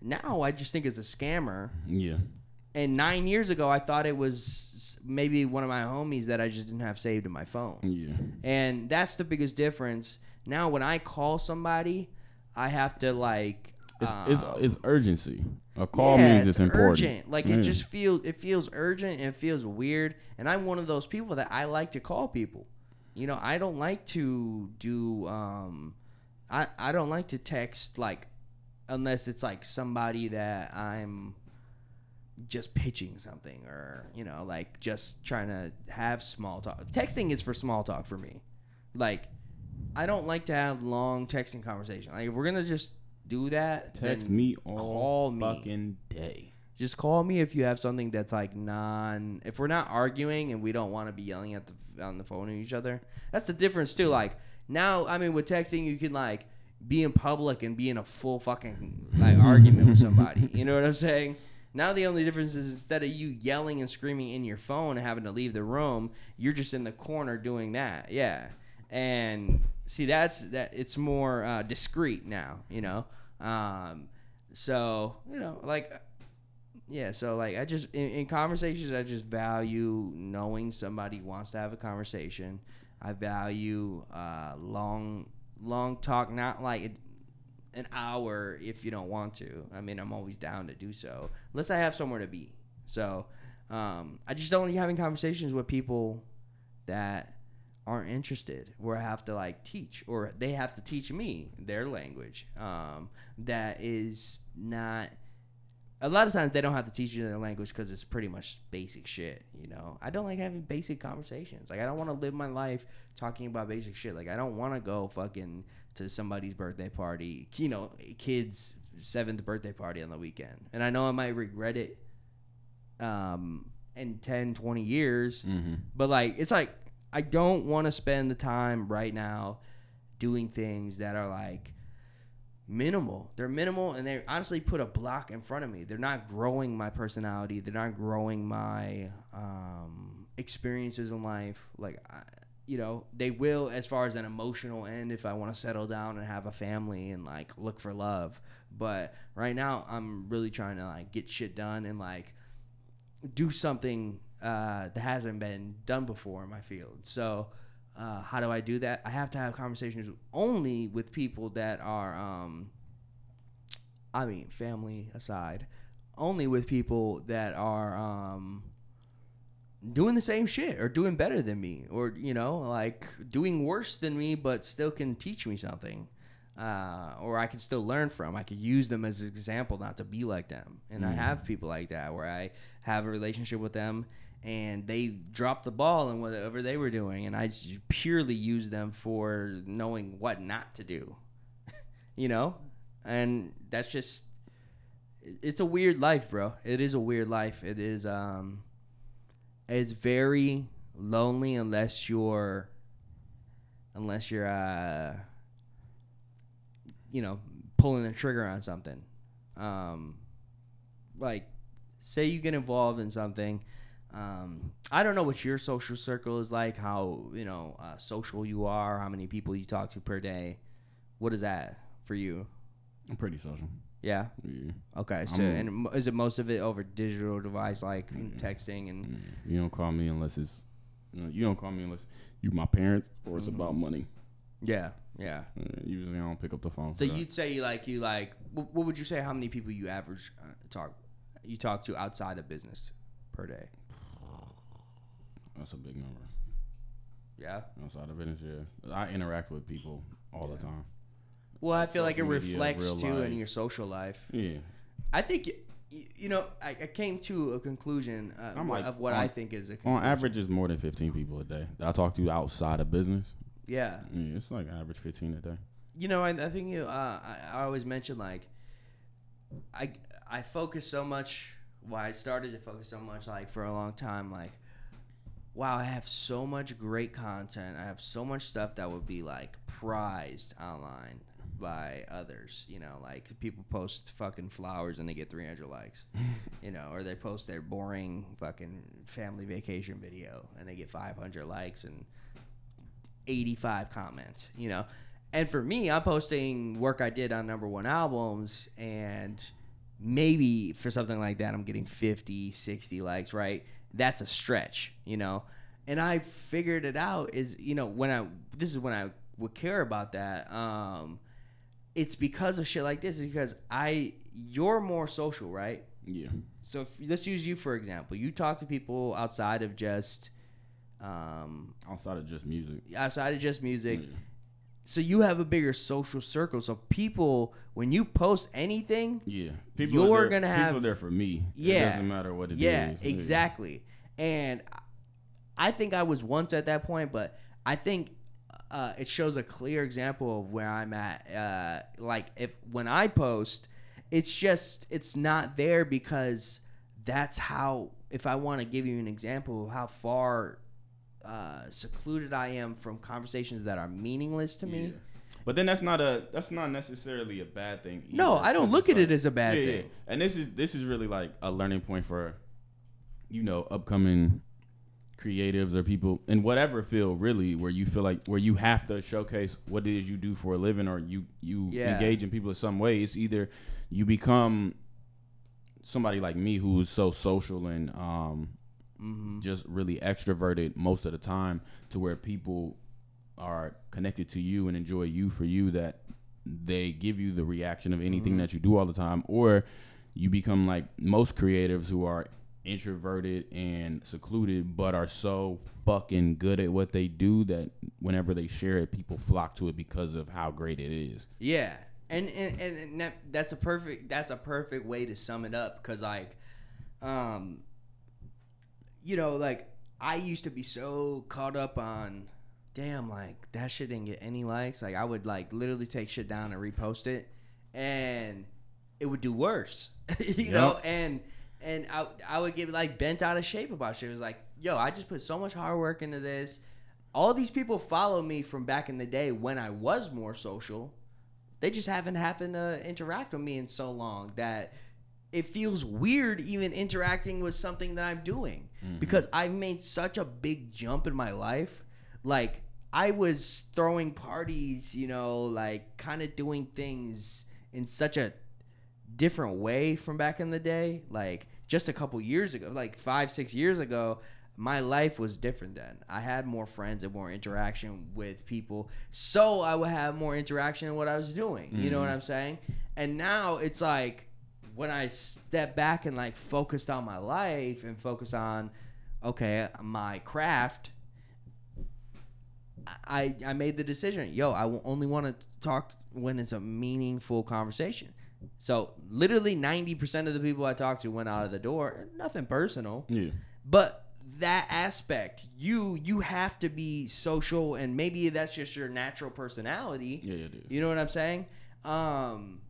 Speaker 2: now I just think it's a scammer.
Speaker 1: Yeah.
Speaker 2: And nine years ago, I thought it was maybe one of my homies that I just didn't have saved in my phone.
Speaker 1: Yeah.
Speaker 2: And that's the biggest difference. Now, when I call somebody, I have to like.
Speaker 1: It's, it's
Speaker 2: um,
Speaker 1: it's urgency. A call
Speaker 2: yeah,
Speaker 1: means it's, important.
Speaker 2: Urgent. Like
Speaker 1: Yeah.
Speaker 2: it just feels it feels urgent and it feels weird. And I'm one of those people that I like to call people. You know, I don't like to do um I I don't like to text like unless it's like somebody that I'm just pitching something or you know like just trying to have small talk. Texting is for small talk for me. Like I don't like to have long texting conversation. Like if we're going to just do that,
Speaker 1: Text me all
Speaker 2: call me.
Speaker 1: fucking day.
Speaker 2: Just call me if you have something that's like non. If we're not arguing and we don't want to be yelling at the on the phone at each other, that's the difference too. Like now, I mean, with texting, you can like be in public and be in a full fucking like argument with somebody. You know what I'm saying? Now the only difference is instead of you yelling and screaming in your phone and having to leave the room, you're just in the corner doing that. Yeah, and see that's that. It's more uh, discreet now. You know. Um, so you know, like yeah, so like I just in, in conversations I just value knowing somebody wants to have a conversation. I value uh, long long talk, not like an hour if you don't want to. I mean, I'm always down to do so, unless I have somewhere to be. So um, I just don't like having conversations with people that aren't interested where I have to like teach or they have to teach me their language um, that is not a lot of times they don't have to teach you their language because it's pretty much basic shit you know? I don't like having basic conversations. Like i don't want to live my life talking about basic shit. Like i don't want to go fucking to somebody's birthday party you know kids seventh birthday party on the weekend. And i know i might regret it um in 10 20 years
Speaker 1: Mm-hmm.
Speaker 2: but like it's like I don't want to spend the time right now doing things that are like minimal. They're minimal and they honestly put a block in front of me. They're not growing my personality. They're not growing my um, experiences in life. Like I, you know, they will as far as an emotional end if I want to settle down and have a family and like look for love. But right now I'm really trying to like get shit done and like do something uh, that hasn't been done before in my field. So, uh, how do I do that? I have to have conversations only with people that are, um, I mean, family aside, only with people that are um, doing the same shit or doing better than me or, you know, like doing worse than me, but still can teach me something. Uh, or I can still learn from. I could use them as an example not to be like them. And I have people like that where I have a relationship with them and they dropped the ball in whatever they were doing, and I just purely used them for knowing what not to do. you know, and that's just it's a weird life, bro. It is a weird life. It is um, it's very lonely unless you're unless you're uh, you know, pulling the trigger on something. Um, like, say you get involved in something. Um, I don't know what your social circle is like, how you know uh, social you are, how many people you talk to per day. What is that for you?
Speaker 1: I'm pretty social.
Speaker 2: Yeah.
Speaker 1: Yeah.
Speaker 2: Okay. So,
Speaker 1: I'm-
Speaker 2: and is it most of it over digital device, like texting and?
Speaker 1: You don't call me unless it's you, know, you don't call me unless you my parents or it's about money.
Speaker 2: Yeah. Yeah.
Speaker 1: Uh, usually I don't pick up the phone.
Speaker 2: So you'd say you like you like what would you say? How many people you average uh, talk you talk to outside of business per day?
Speaker 1: That's a big number.
Speaker 2: Yeah.
Speaker 1: Outside of business, yeah, I interact with people all the time.
Speaker 2: Well, I feel like it
Speaker 1: media,
Speaker 2: reflects too in your social life.
Speaker 1: Yeah,
Speaker 2: I think, you know, I, I came to a conclusion uh,
Speaker 1: like,
Speaker 2: of what
Speaker 1: on-
Speaker 2: I think is a
Speaker 1: on average, it's more than 15 people a day that I talk to outside of business.
Speaker 2: Yeah.
Speaker 1: Yeah, it's like average 15 a day.
Speaker 2: You know, I, I think you. Uh, I, I always mention like I I focus so much. Well, I started to focus so much like for a long time. Like, wow, I have so much great content. I have so much stuff that would be like prized online by others. You know, like people post fucking flowers and they get 300 likes. you know, or they post their boring fucking family vacation video and they get 500 likes and 85 comments. You know. And for me, I'm posting work I did on number one albums, and maybe for something like that, I'm getting 50, 60 likes, right? That's a stretch, you know? And I figured it out is, you know, when I, this is when I would care about that. Um, it's because of shit like this, because I, you're more social, right?
Speaker 1: Yeah.
Speaker 2: So if, let's use you for example. You talk to people outside of just, um,
Speaker 1: Outside of just music.
Speaker 2: outside of just music.
Speaker 1: Yeah.
Speaker 2: So you have a bigger social circle. So people, when you post anything,
Speaker 1: Yeah. People
Speaker 2: You're
Speaker 1: are there,
Speaker 2: gonna
Speaker 1: people
Speaker 2: have-
Speaker 1: are there for me.
Speaker 2: Yeah.
Speaker 1: It doesn't matter what it is.
Speaker 2: yeah, exactly. And I think I was once at that point, but I think uh, it shows a clear example of where I'm at. Uh, like if when I post, it's just it's not there because that's how. If I want to give you an example of how far uh, secluded I am from conversations that are meaningless to me.
Speaker 1: Yeah. But then that's not a that's not necessarily a bad thing.
Speaker 2: No, I don't look at it as a bad
Speaker 1: yeah, yeah.
Speaker 2: thing.
Speaker 1: And this is this is really like a learning point for you know upcoming creatives or people in whatever field really where you feel like where you have to showcase what it is you do for a living or you you
Speaker 2: Yeah.
Speaker 1: engage in people in some way it's either you become somebody like me who's so social and um
Speaker 2: Mm-hmm.
Speaker 1: just really extroverted most of the time to where people are connected to you and enjoy you for you that they give you the reaction of anything that you do all the time or you become like most creatives who are introverted and secluded but are so fucking good at what they do that whenever they share it people flock to it because of how great it is.
Speaker 2: Yeah, and and, and, and that, that's a perfect that's a perfect way to sum it up because like, um, you know, like I used to be so caught up on, damn, like that shit didn't get any likes. Like I would like literally take shit down and repost it, and it would do worse, you know, and. And I, I would get like bent out of shape about shit. It was like, yo, I just put so much hard work into this. All these people follow me from back in the day when I was more social they just haven't happened to interact with me in so long that it feels weird even interacting with something that I'm doing mm-hmm. because I've made such a big jump in my life. Like I was throwing parties, you know, like kind of doing things in such a different way from back in the day. Like just a couple years ago, like five, six years ago, my life was different then. I had more friends and more interaction with people. So I would have more interaction in what I was doing. You know what mm-hmm. I'm saying? And now it's like when I step back and like focused on my life and focus on okay, my craft, I I made the decision. Yo, I only want to talk when it's a meaningful conversation. So literally ninety percent of the people I talked to went out of the door. Nothing personal,
Speaker 1: yeah
Speaker 2: but that aspect, you you have to be social, and maybe that's just your natural personality.
Speaker 1: yeah it is
Speaker 2: You know what I'm saying? Um,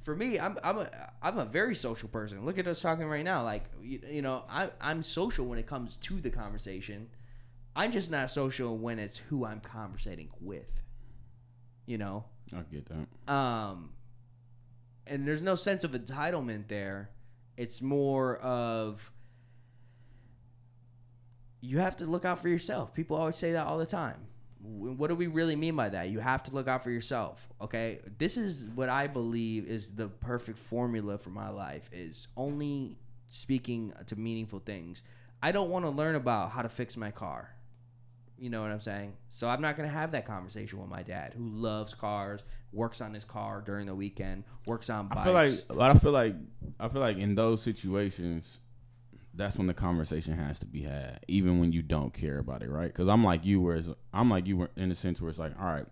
Speaker 2: for me, I'm I'm a I'm a very social person. Look at us talking right now. Like you, you know, I I'm social when it comes to the conversation. I'm just not social when it's who I'm conversating with. You know,
Speaker 1: i get that
Speaker 2: um, and there's no sense of entitlement there. It's more of you have to look out for yourself. People always say that all the time. What do we really mean by that? You have to look out for yourself. Okay, this is what I believe is the perfect formula for my life: is only speaking to meaningful things. I don't want to learn about how to fix my car. You know what I'm saying? So I'm not gonna have that conversation with my dad, who loves cars, works on his car during the weekend, works on bikes.
Speaker 1: I feel like, I feel like, I feel like in those situations, that's when the conversation has to be had, even when you don't care about it, right? Because I'm like you, whereas I'm like you were in a sense where it's like, all right,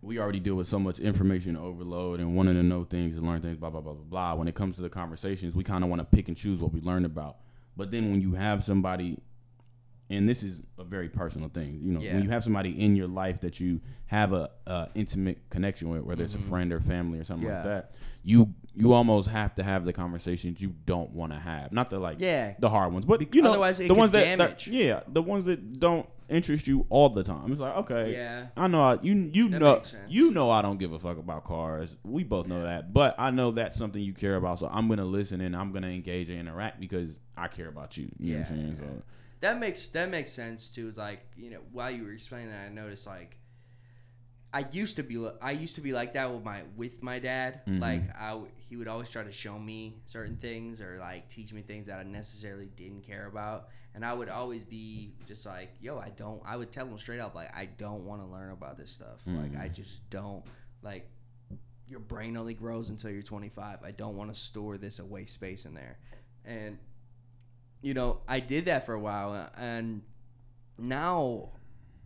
Speaker 1: we already deal with so much information overload and wanting to know things and learn things, blah blah blah blah blah. When it comes to the conversations, we kind of want to pick and choose what we learn about. But then when you have somebody and this is a very personal thing. You know,
Speaker 2: Yeah.
Speaker 1: when you have somebody in your life that you have a, a intimate connection with, whether it's a friend or family or something
Speaker 2: Mm-hmm. Yeah.
Speaker 1: like that, you you almost have to have the conversations you don't want to have. Not the like
Speaker 2: Yeah.
Speaker 1: the hard ones, but you know
Speaker 2: otherwise
Speaker 1: the ones that, that yeah the ones that don't interest you all the time. It's like okay,
Speaker 2: Yeah.
Speaker 1: I know I, you you
Speaker 2: That
Speaker 1: know you know I don't give a fuck about cars. We both know that, but I know that's something you care about, so I'm gonna listen and I'm gonna engage and interact because I care about you. You know what I'm saying?
Speaker 2: yeah.
Speaker 1: So
Speaker 2: That makes that makes sense too. It's like you know while you were explaining that, I noticed like I used to be I used to be like that with my with my dad.
Speaker 1: Mhm.
Speaker 2: Like I he would always try to show me certain things or like teach me things that I necessarily didn't care about, and I would always be just like, "Yo, I don't." I would tell him straight up like, "I don't want to learn about this stuff. Like
Speaker 1: Mhm.
Speaker 2: I just don't like." Your brain only grows until you're 25. I don't want to store this away space in there, and you know, I did that for a while, uh, and now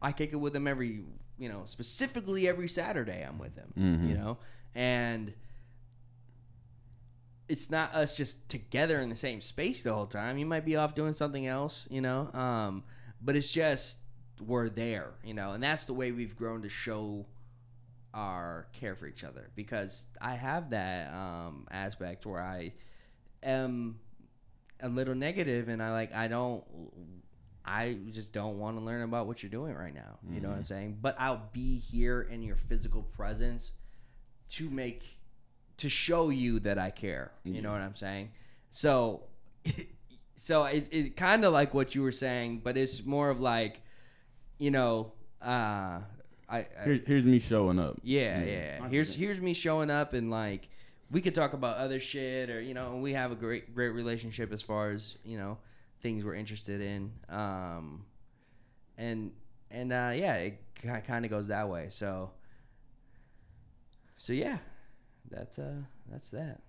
Speaker 2: I kick it with him every, you know, specifically every Saturday. I'm with him,
Speaker 1: Mhm.
Speaker 2: you know, and it's not us just together in the same space the whole time. He might be off doing something else, you know, um, but it's just we're there, you know, and that's the way we've grown to show our care for each other because I have that um, aspect where I am a little negative and I like I don't I just don't want to learn about what you're doing right now. You know what I'm mm-hmm. saying? But I'll be here in your physical presence to make to show you that I care. You know mm-hmm. what I'm saying? So so it's, it's kind of like what you were saying, but it's more of like you know uh I, I
Speaker 1: Here, here's me showing up.
Speaker 2: yeah, mm-hmm. yeah.
Speaker 1: I
Speaker 2: Here's here's me showing up and like we could talk about other shit or you know, we have a great great relationship as far as, you know, things we're interested in. Um and and uh yeah, it kind of goes that way. So so yeah. That's uh that's that.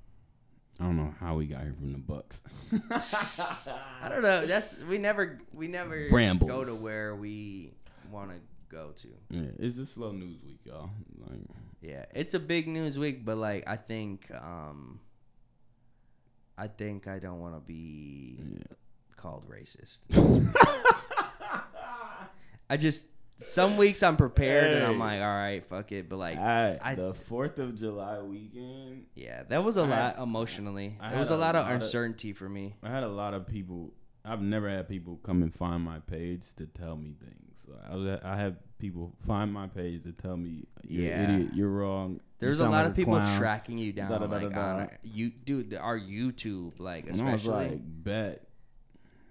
Speaker 1: I don't know how we got here from the Bucks.
Speaker 2: I don't know. That's we never we never
Speaker 1: Rambles.
Speaker 2: go to where we want to go to.
Speaker 1: yeah, it's a slow news week, y'all. Like,
Speaker 2: Yeah, it's a big news week, but like I think um I think I don't want to be
Speaker 1: yeah.
Speaker 2: called racist. I just some weeks I'm prepared and I'm like, all right, fuck it, but like
Speaker 1: I,
Speaker 2: I-
Speaker 1: the Fourth of July weekend,
Speaker 2: yeah, that was a
Speaker 1: I
Speaker 2: lot
Speaker 1: had-
Speaker 2: emotionally.
Speaker 1: I
Speaker 2: There was a
Speaker 1: a
Speaker 2: lot of
Speaker 1: lot of-
Speaker 2: uncertainty for me.
Speaker 1: I had a lot of people. I've never had people come and find my page to tell me things. I, I had people find my page to tell me, "You're
Speaker 2: Yeah.
Speaker 1: an idiot. You're wrong." you
Speaker 2: There's a lot
Speaker 1: like
Speaker 2: of people
Speaker 1: clown."
Speaker 2: tracking you down,
Speaker 1: Da, da,
Speaker 2: like
Speaker 1: da,
Speaker 2: you, dude. Our YouTube, like
Speaker 1: And I like, "Bet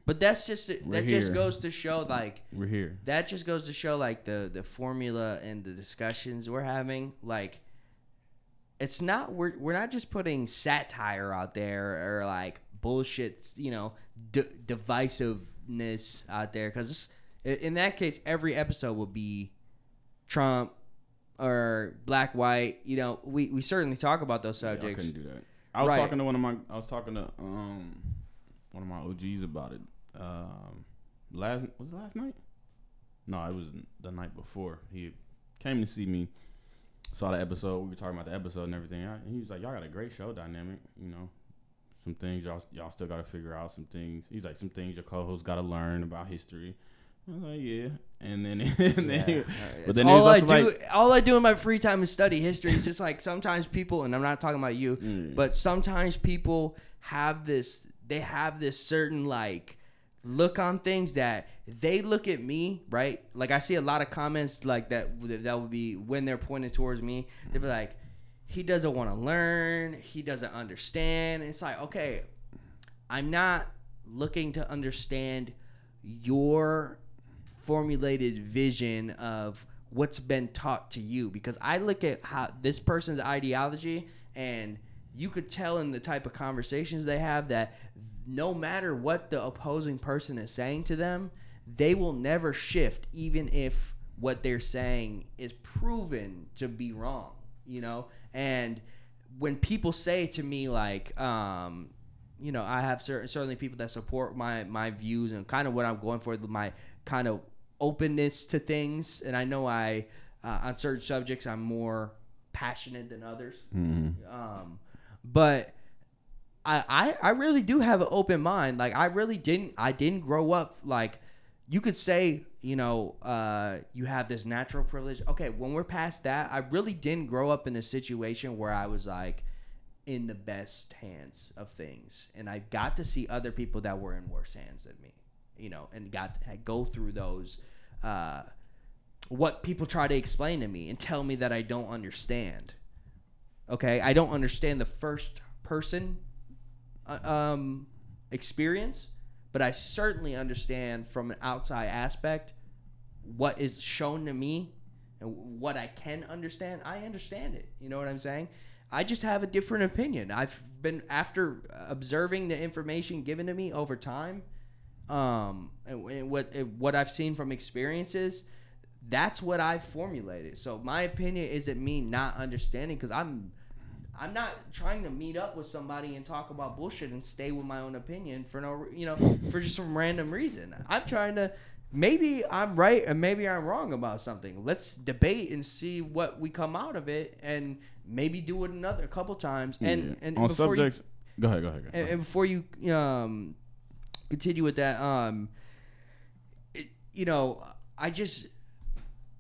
Speaker 2: but that's just that just
Speaker 1: here.
Speaker 2: goes to show like
Speaker 1: we're here."
Speaker 2: that just goes to show like the the formula and the discussions we're having like it's not we're, we're not just putting satire out there or like bullshit you know d- divisiveness out there because in that case every episode will be trump or black white you know we, we certainly talk about those
Speaker 1: Yeah, I couldn't do that. I was
Speaker 2: Right.
Speaker 1: talking to one of my. I was talking to um one of my OGs about it. Um, last was it last night? No, it was the night before. He came to see me. Saw the episode. We were talking about the episode and everything. I, and he was like, "Y'all got a great show dynamic. You know, some things y'all y'all still got to figure out. Some things." He's like, "Some things your co-host got to learn about history." I was like, "Yeah." And then, and then,
Speaker 2: Yeah.
Speaker 1: but then
Speaker 2: all I do,
Speaker 1: like,
Speaker 2: all I do in my free time is study history. It's just like sometimes people, and I'm not talking about you,
Speaker 1: Mm.
Speaker 2: but sometimes people have this. They have this certain like look on things that they look at me right. Like I see a lot of comments like that. That would be when they're pointed towards me. They'd be like, "He doesn't want to learn. He doesn't understand." It's like, okay, I'm not looking to understand your formulated vision of what's been taught to you because I look at how this person's ideology and you could tell in the type of conversations they have that no matter what the opposing person is saying to them, they will never shift even if what they're saying is proven to be wrong, you know? And when people say to me like um you know, I have certain certainly people that support my my views and kind of what I'm going for, my kind of openness to things. And I know I uh, on certain subjects I'm more passionate than others.
Speaker 1: Mhm.
Speaker 2: Um, but I, I I really do have an open mind. Like I really didn't I didn't grow up like you could say, you know, uh, you have this natural privilege. Okay, when we're past that, I really didn't grow up in a situation where I was like in the best hands of things, and I got to see other people that were in worse hands than me, you know, and got to go through those. Uh, what people try to explain to me and tell me that I don't understand. Okay, I don't understand the first person uh, um, experience, but I certainly understand from an outside aspect what is shown to me and what I can understand. I understand it. You know what I'm saying? I just have a different opinion. I've been after observing the information given to me over time, um, and, and what what I've seen from experiences that's what I've formulated. So my opinion isn't me not understanding because I'm I'm not trying to meet up with somebody and talk about bullshit and stay with my own opinion for no you know for just some random reason. I'm trying to maybe I'm right and maybe I'm wrong about something. Let's debate and see what we come out of it and maybe do it another a couple times and
Speaker 1: Yeah.
Speaker 2: and
Speaker 1: on
Speaker 2: before you-
Speaker 1: subjects. go ahead. Go ahead. Go ahead.
Speaker 2: and, and before you um continue with that um it, you know i just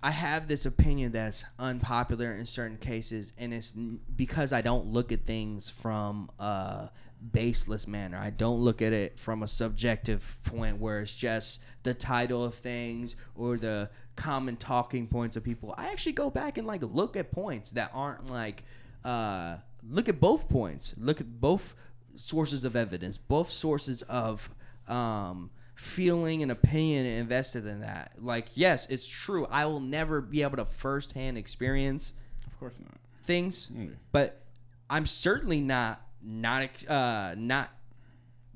Speaker 2: i have this opinion that's unpopular in certain cases and it's because i don't look at things from a baseless manner. I don't look at it from a subjective point where it's just the title of things or the common talking points of people. I actually go back and like look at points that aren't like uh look at both points. Look at both sources of evidence both sources of um feeling and opinion invested in that like yes it's true i will never be able to firsthand experience
Speaker 1: of course not.
Speaker 2: things
Speaker 1: Yeah.
Speaker 2: but i'm certainly not not uh not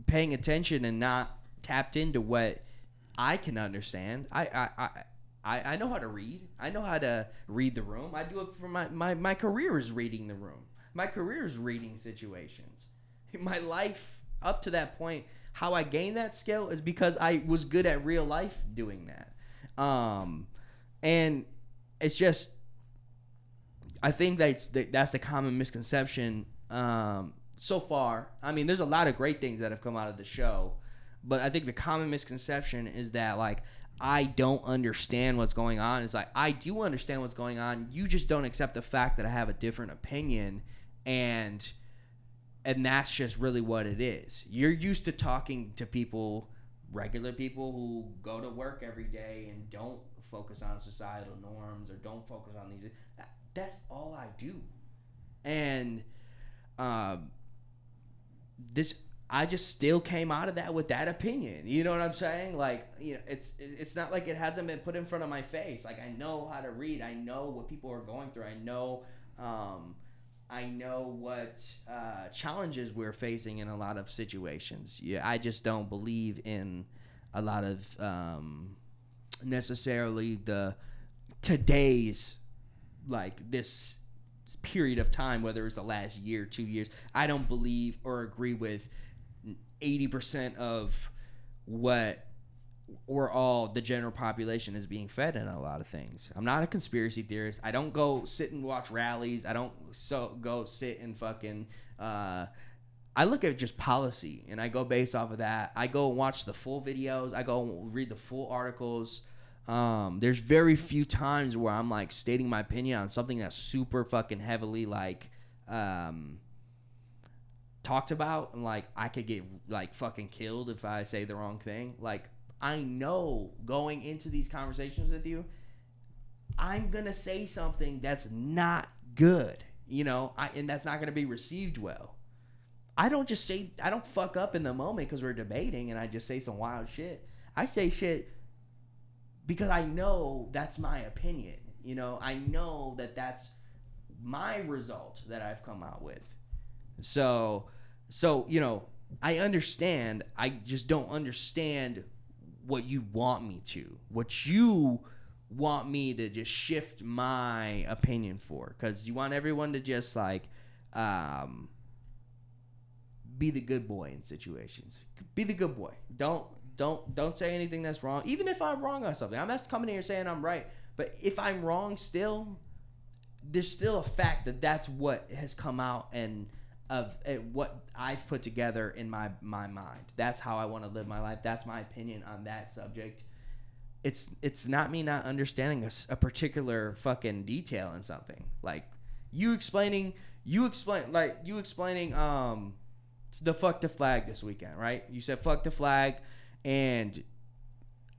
Speaker 2: paying attention and not tapped into what i can understand i i i I, I know how to read. I know how to read the room. I do it for my, my, my career is reading the room. My career is reading situations. My life up to that point, how I gained that skill is because I was good at real life doing that. Um, and it's just I think that's the, that's the common misconception um, so far. I mean, there's a lot of great things that have come out of the show, but I think the common misconception is that like I don't understand what's going on. It's like I do understand what's going on. You just don't accept the fact that I have a different opinion, and and that's just really what it is. You're used to talking to people, regular people who go to work every day and don't focus on societal norms or don't focus on these. That's all I do, and um, this I just still came out of that with that opinion. You know what I'm saying? Like, you know, it's it's not like it hasn't been put in front of my face. Like I know how to read. I know what people are going through. I know um, I know what uh, challenges we're facing in a lot of situations. Yeah, I just don't believe in a lot of um, necessarily the today's like this period of time, whether it's the last year, two years. I don't believe or agree with eighty percent of what or all the general population is being fed in a lot of things. I'm not a conspiracy theorist. I don't go sit and watch rallies. I don't so go sit and fucking. Uh, I look at just policy and I go based off of that. I go watch the full videos. I go read the full articles. Um, there's very few times where I'm like stating my opinion on something that's super fucking heavily like um, talked about and like I could get like fucking killed if I say the wrong thing. Like I know going into these conversations with you, I'm gonna say something that's not good, you know, I, and that's not gonna be received well. I don't just say I don't fuck up in the moment because we're debating and I just say some wild shit. I say shit because I know that's my opinion. You know, I know that that's my result that I've come out with. So, so you know, I understand. I just don't understand what you want me to. What you want me to just shift my opinion for cuz you want everyone to just like um be the good boy in situations. Be the good boy. Don't don't don't say anything that's wrong. Even if I'm wrong on something. I'm not coming here saying I'm right. But if I'm wrong still, there's still a fact that that's what has come out and of uh, what I've put together in my my mind. That's how I want to live my life. That's my opinion on that subject. it's it's not me not understanding a particular fucking detail in something. Like you explaining, you explain like you explaining um the fuck the flag this weekend, right? You said fuck the flag, and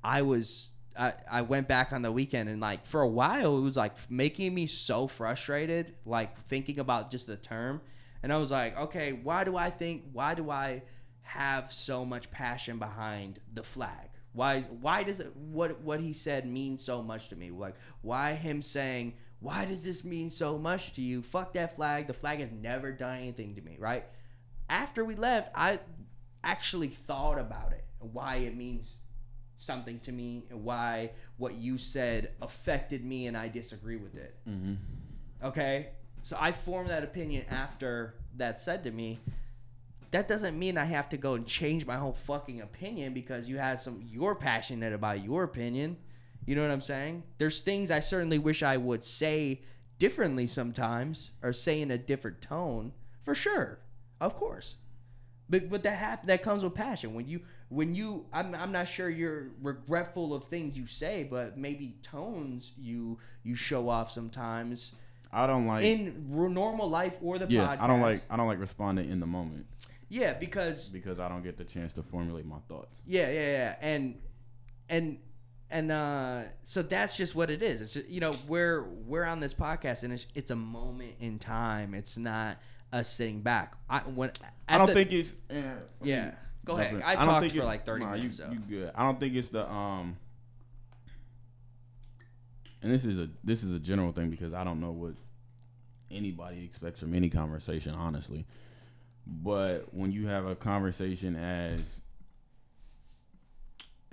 Speaker 2: I was I, I went back on the weekend and like for a while it was like making me so frustrated like thinking about just the term and I was like okay why do I think why do I have so much passion behind the flag why is, why does it what what he said mean so much to me like why him saying why does this mean so much to you fuck that flag the flag has never done anything to me right after we left I actually thought about it why it means something to me and why what you said affected me and I disagree with it.
Speaker 1: Mm-hmm.
Speaker 2: Okay? So I formed that opinion after that said to me. That doesn't mean I have to go and change my whole fucking opinion because you had some you're passionate about your opinion. You know what I'm saying? There's things I certainly wish I would say differently sometimes or say in a different tone. For sure. Of course. But but that hap- that comes with passion. When you when you I'm I'm not sure you're regretful of things you say, but maybe tones you you show off sometimes
Speaker 1: I don't like.
Speaker 2: in normal life or the
Speaker 1: yeah,
Speaker 2: podcast.
Speaker 1: I don't like. I don't like responding in the moment
Speaker 2: Yeah, because
Speaker 1: because I don't get the chance to formulate my thoughts.
Speaker 2: yeah, yeah, yeah, and and and uh so that's just what it is. It's just, you know we're we're on this podcast and it's it's a moment in time. It's not us sitting back. I when
Speaker 1: I don't
Speaker 2: the-
Speaker 1: think it's. me
Speaker 2: Yeah. Go ahead.
Speaker 1: in.
Speaker 2: I
Speaker 1: don't
Speaker 2: talked for like 30
Speaker 1: nah,
Speaker 2: minutes,
Speaker 1: You,
Speaker 2: so.
Speaker 1: you good? I don't think it's the um. And this is a this is a general thing because I don't know what anybody expects from any conversation, honestly. But when you have a conversation as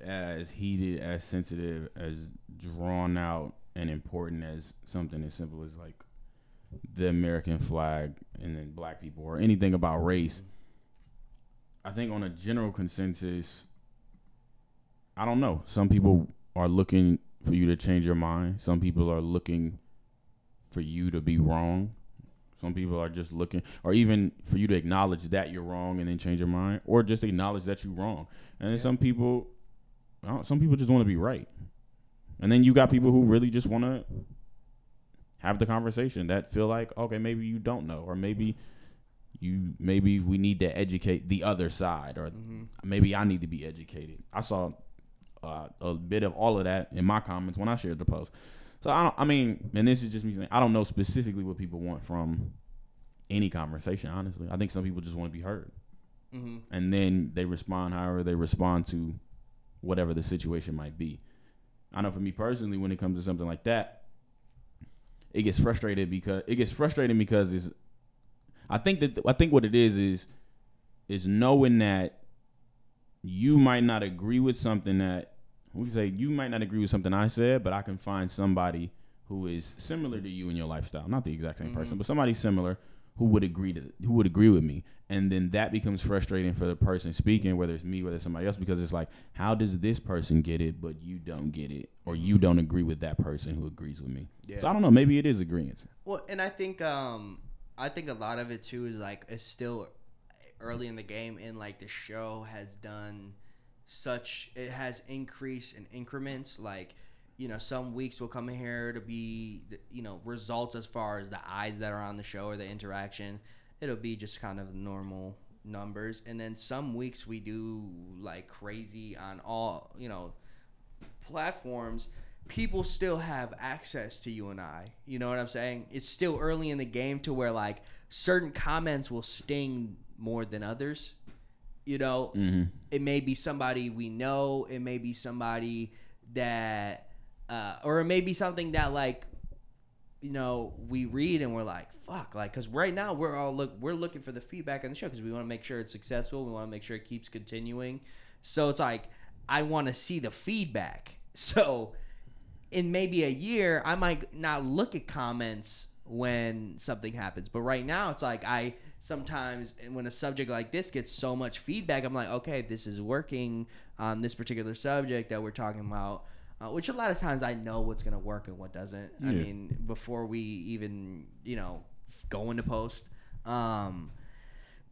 Speaker 1: as heated, as sensitive, as drawn out and important as something as simple as like the American flag and then black people or anything about race, I think on a general consensus, I don't know. Some people are looking for you to change your mind. Some people are looking for you to be wrong. Some people are just looking, or even for you to acknowledge that you're wrong and then change your mind, or just acknowledge that you're wrong. And then some people, I don't- some people just want to be right. And then you got people who really just want to have the conversation that feel like, okay, maybe you don't know, or maybe you maybe we need to educate the other side, or
Speaker 2: Mhm.
Speaker 1: maybe I need to be educated. I saw uh, a bit of all of that in my comments when I shared the post. So I, don't, I mean, and this is just me saying, I don't know specifically what people want from any conversation. Honestly, I think some people just want to be heard,
Speaker 2: Mhm.
Speaker 1: and then they respond however they respond to whatever the situation might be. I know for me personally, when it comes to something like that, it gets frustrated because it gets frustrating because it's. I think that I think what it is is is knowing that you might not agree with something that we say you might not agree with something I said, but I can find somebody who is similar to you in your lifestyle, not the exact same person, but somebody similar who would agree to who would agree with me, and then that becomes frustrating for the person speaking, whether it's me, whether it's somebody else, because it's like, how does this person get it, but you don't get it, or you don't agree with that person who agrees with me?
Speaker 2: Yeah.
Speaker 1: So I don't know, maybe it is agreement.
Speaker 2: Well, and I think um I think a lot of it too is like it's still early in the game and like the show has done such it has increased in increments like you know some weeks will come here to be you know results as far as the eyes that are on the show or the interaction it'll be just kind of normal numbers and then some weeks we do like crazy on all you know platforms, people still have access to you and I. You know what I'm saying? It's still early in the game to where like certain comments will sting more than others. You know,
Speaker 1: Mm-hmm.
Speaker 2: it may be somebody we know, it may be somebody that uh, or it may be something that like you know we read and we're like fuck like because right now we're all look we're looking for the feedback on the show because we want to make sure it's successful we want to make sure it keeps continuing so it's like i want to see the feedback so in maybe a year i might not look at comments when something happens but right now it's like i sometimes when a subject like this gets so much feedback i'm like okay this is working on this particular subject that we're talking about uh, which a lot of times I know what's gonna work and what doesn't. I mean, before we even you know go into post. Um,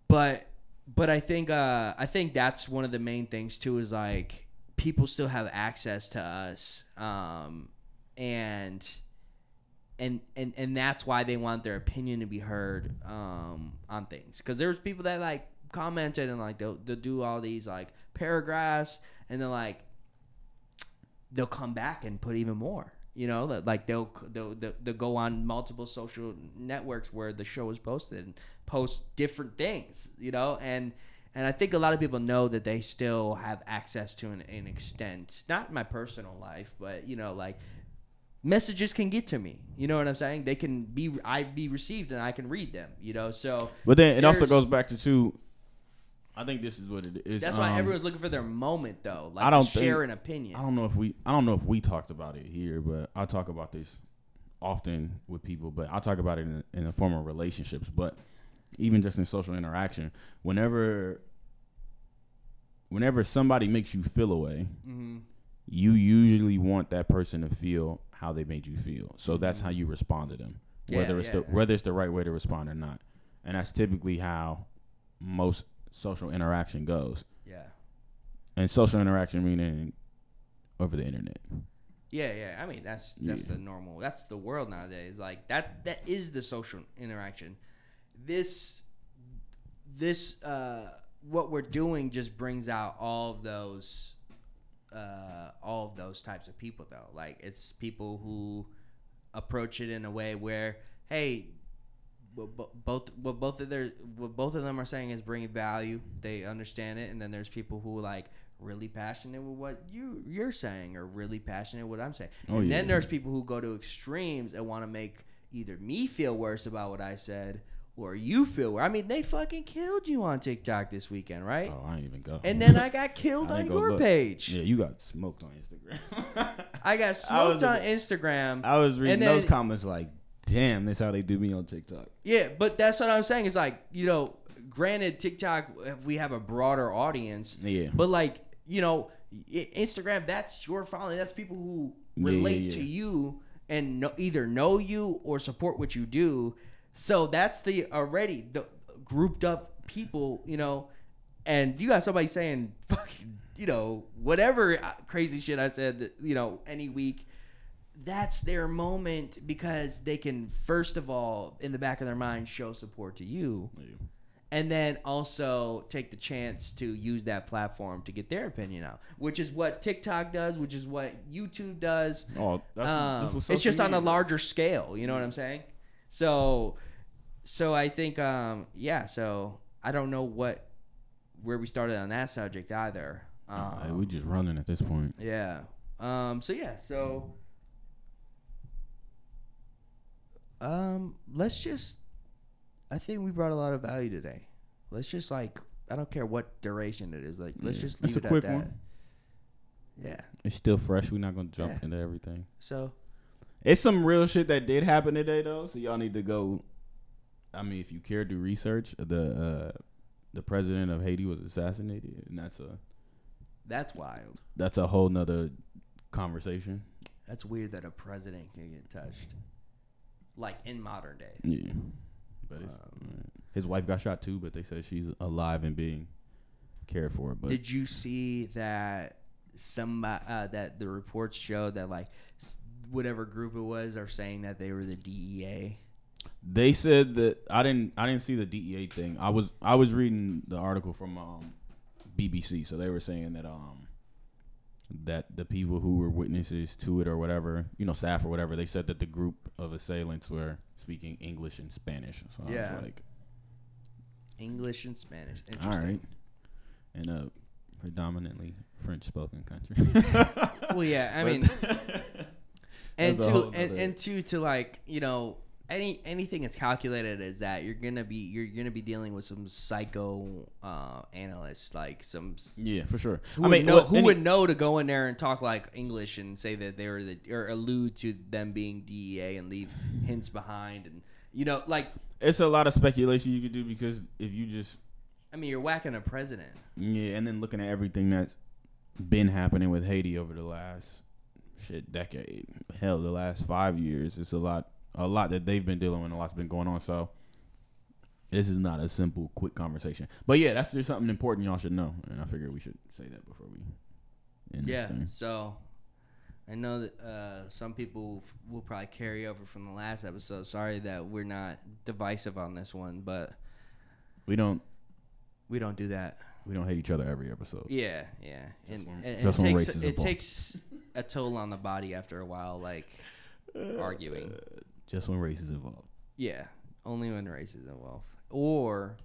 Speaker 2: but but I think uh, I think that's one of the main things too is like people still have access to us, um, and and and and that's why they want their opinion to be heard um, on things. Because there's people that like commented and like they'll, they'll do all these like paragraphs and they're like they'll come back and put even more. You know, like they'll, they'll they'll they'll go on multiple social networks where the show is posted and post different things. You know, and and I think a lot of people know that they still have access to an, an extent, not my personal life, but you know, like messages can get to me. You know what I'm saying? They can be I be received and I can read them. You know, so
Speaker 1: But then it also goes back to two. I think this is what it is.
Speaker 2: That's why
Speaker 1: um,
Speaker 2: everyone's looking for their moment, though. Like
Speaker 1: I don't
Speaker 2: to share an opinion.
Speaker 1: I don't know if we I don't know if we talked about it here, but I talk about this often with people. But I talk about it in, in the form of relationships. But even just in social interaction, whenever whenever somebody makes you feel away,
Speaker 2: Mm-hmm.
Speaker 1: You usually want that person to feel how they made you feel. So that's how you respond to them, whether.
Speaker 2: Yeah,
Speaker 1: it's
Speaker 2: yeah,
Speaker 1: the whether it's the right way to respond or not. And that's typically how most social interaction goes.
Speaker 2: Yeah.
Speaker 1: And social interaction meaning over the internet.
Speaker 2: Yeah, yeah. I mean, that's that's
Speaker 1: Yeah.
Speaker 2: the normal. That's the world nowadays. Like that that is the social interaction. This this uh what we're doing just brings out all of those uh all of those types of people though. Like it's people who approach it in a way where hey, both what both of their what both of them are saying is bringing value. They understand it, and then there's people who like really passionate with what you you're saying, or really passionate with what I'm saying.
Speaker 1: Oh,
Speaker 2: and
Speaker 1: yeah.
Speaker 2: then there's people who go to extremes and want to make either me feel worse about what I said or you feel. I mean, they fucking killed you on TikTok this weekend, right?
Speaker 1: Oh, I ain't even go.
Speaker 2: And then I got killed
Speaker 1: I
Speaker 2: on your
Speaker 1: look.
Speaker 2: page.
Speaker 1: Yeah, you got smoked on Instagram.
Speaker 2: I got smoked
Speaker 1: was
Speaker 2: on Instagram.
Speaker 1: I was reading
Speaker 2: And
Speaker 1: those comments like, damn, that's how they do me on TikTok.
Speaker 2: Yeah, but that's what I'm saying. It's like you know, granted, TikTok we have a broader audience,
Speaker 1: Yeah.
Speaker 2: but like you know, Instagram that's your following. That's people who
Speaker 1: Yeah, yeah,
Speaker 2: relate
Speaker 1: yeah.
Speaker 2: to you and know, either know you or support what you do. So that's the already the grouped up people, you know, and you got somebody saying fucking, you know, whatever uh, crazy shit I said, you know, any week. That's their moment because they can first of all, in the back of their mind, show support to you, and then also take the chance to use that platform to get their opinion out, which is what TikTok does, which is what YouTube does.
Speaker 1: Oh, that's
Speaker 2: Um,
Speaker 1: what
Speaker 2: it's just on a larger scale. You know what I'm saying? So, so I think, um, yeah. So I don't know what where we started on that subject either. Um,
Speaker 1: we just running at this point.
Speaker 2: yeah. Um. So yeah. So. Um. Let's just. I think we brought a lot of value today. Let's just like I don't care what duration it is. Like let's
Speaker 1: Yeah.
Speaker 2: just leave
Speaker 1: a
Speaker 2: it
Speaker 1: quick
Speaker 2: at that.
Speaker 1: one.
Speaker 2: Yeah.
Speaker 1: It's still fresh. We're not gonna jump
Speaker 2: Yeah.
Speaker 1: into everything.
Speaker 2: So
Speaker 1: It's some real shit that did happen today though, so y'all need to go. I mean, if you care, do research. The uh, the president of Haiti was assassinated, and that's a
Speaker 2: that's wild.
Speaker 1: that's a whole nother conversation.
Speaker 2: That's weird that a president can get touched. Like in modern day.
Speaker 1: Yeah, but it's,
Speaker 2: Um,
Speaker 1: his wife got shot too, but they said she's alive and being cared for. But
Speaker 2: Did you see that some uh, that the reports showed that like whatever group it was are saying that they were the DEA?
Speaker 1: They said that I didn't. I didn't see the DEA thing. I was. I was reading the article from um, BBC. So they were saying that um, that the people who were witnesses to it or whatever, you know, staff or whatever, they said that the group of assailants were speaking English and Spanish. So I
Speaker 2: Yeah.
Speaker 1: was like,
Speaker 2: English and Spanish.
Speaker 1: all
Speaker 2: Interesting.
Speaker 1: right, in a predominantly French-spoken country.
Speaker 2: Well, yeah, I mean, and
Speaker 1: That's a
Speaker 2: to and, and to to like you know any anything that's calculated is that you're gonna be you're gonna be dealing with some psycho uh, analysts like some
Speaker 1: yeah, for sure.
Speaker 2: who
Speaker 1: I mean,
Speaker 2: know who
Speaker 1: any-
Speaker 2: would know to go in there and talk like English and say that they were the or allude to them being DEA and leave hints behind and you know like
Speaker 1: It's a lot of speculation you could do because if you just
Speaker 2: I mean you're whacking a president.
Speaker 1: Yeah, and then looking at everything that's been happening with Haiti over the last shit decade, hell, the last five years, it's a lot, a lot that they've been dealing with, a lot's been going on. So this is not a simple, quick conversation. But yeah, that's just something important y'all should know, and I figured we should say that before we in
Speaker 2: Yeah.
Speaker 1: this thing.
Speaker 2: So I know that uh, some people f- will probably carry over from the last episode. Sorry that we're not divisive on this one, but
Speaker 1: We don't
Speaker 2: we don't do that.
Speaker 1: We don't hate each other every episode.
Speaker 2: Yeah, yeah. And,
Speaker 1: when-
Speaker 2: and
Speaker 1: just
Speaker 2: it
Speaker 1: when
Speaker 2: takes
Speaker 1: race is
Speaker 2: it
Speaker 1: involved.
Speaker 2: takes a toll on the body after a while, like arguing.
Speaker 1: Uh, just when race is involved.
Speaker 2: Yeah, only when race is involved, or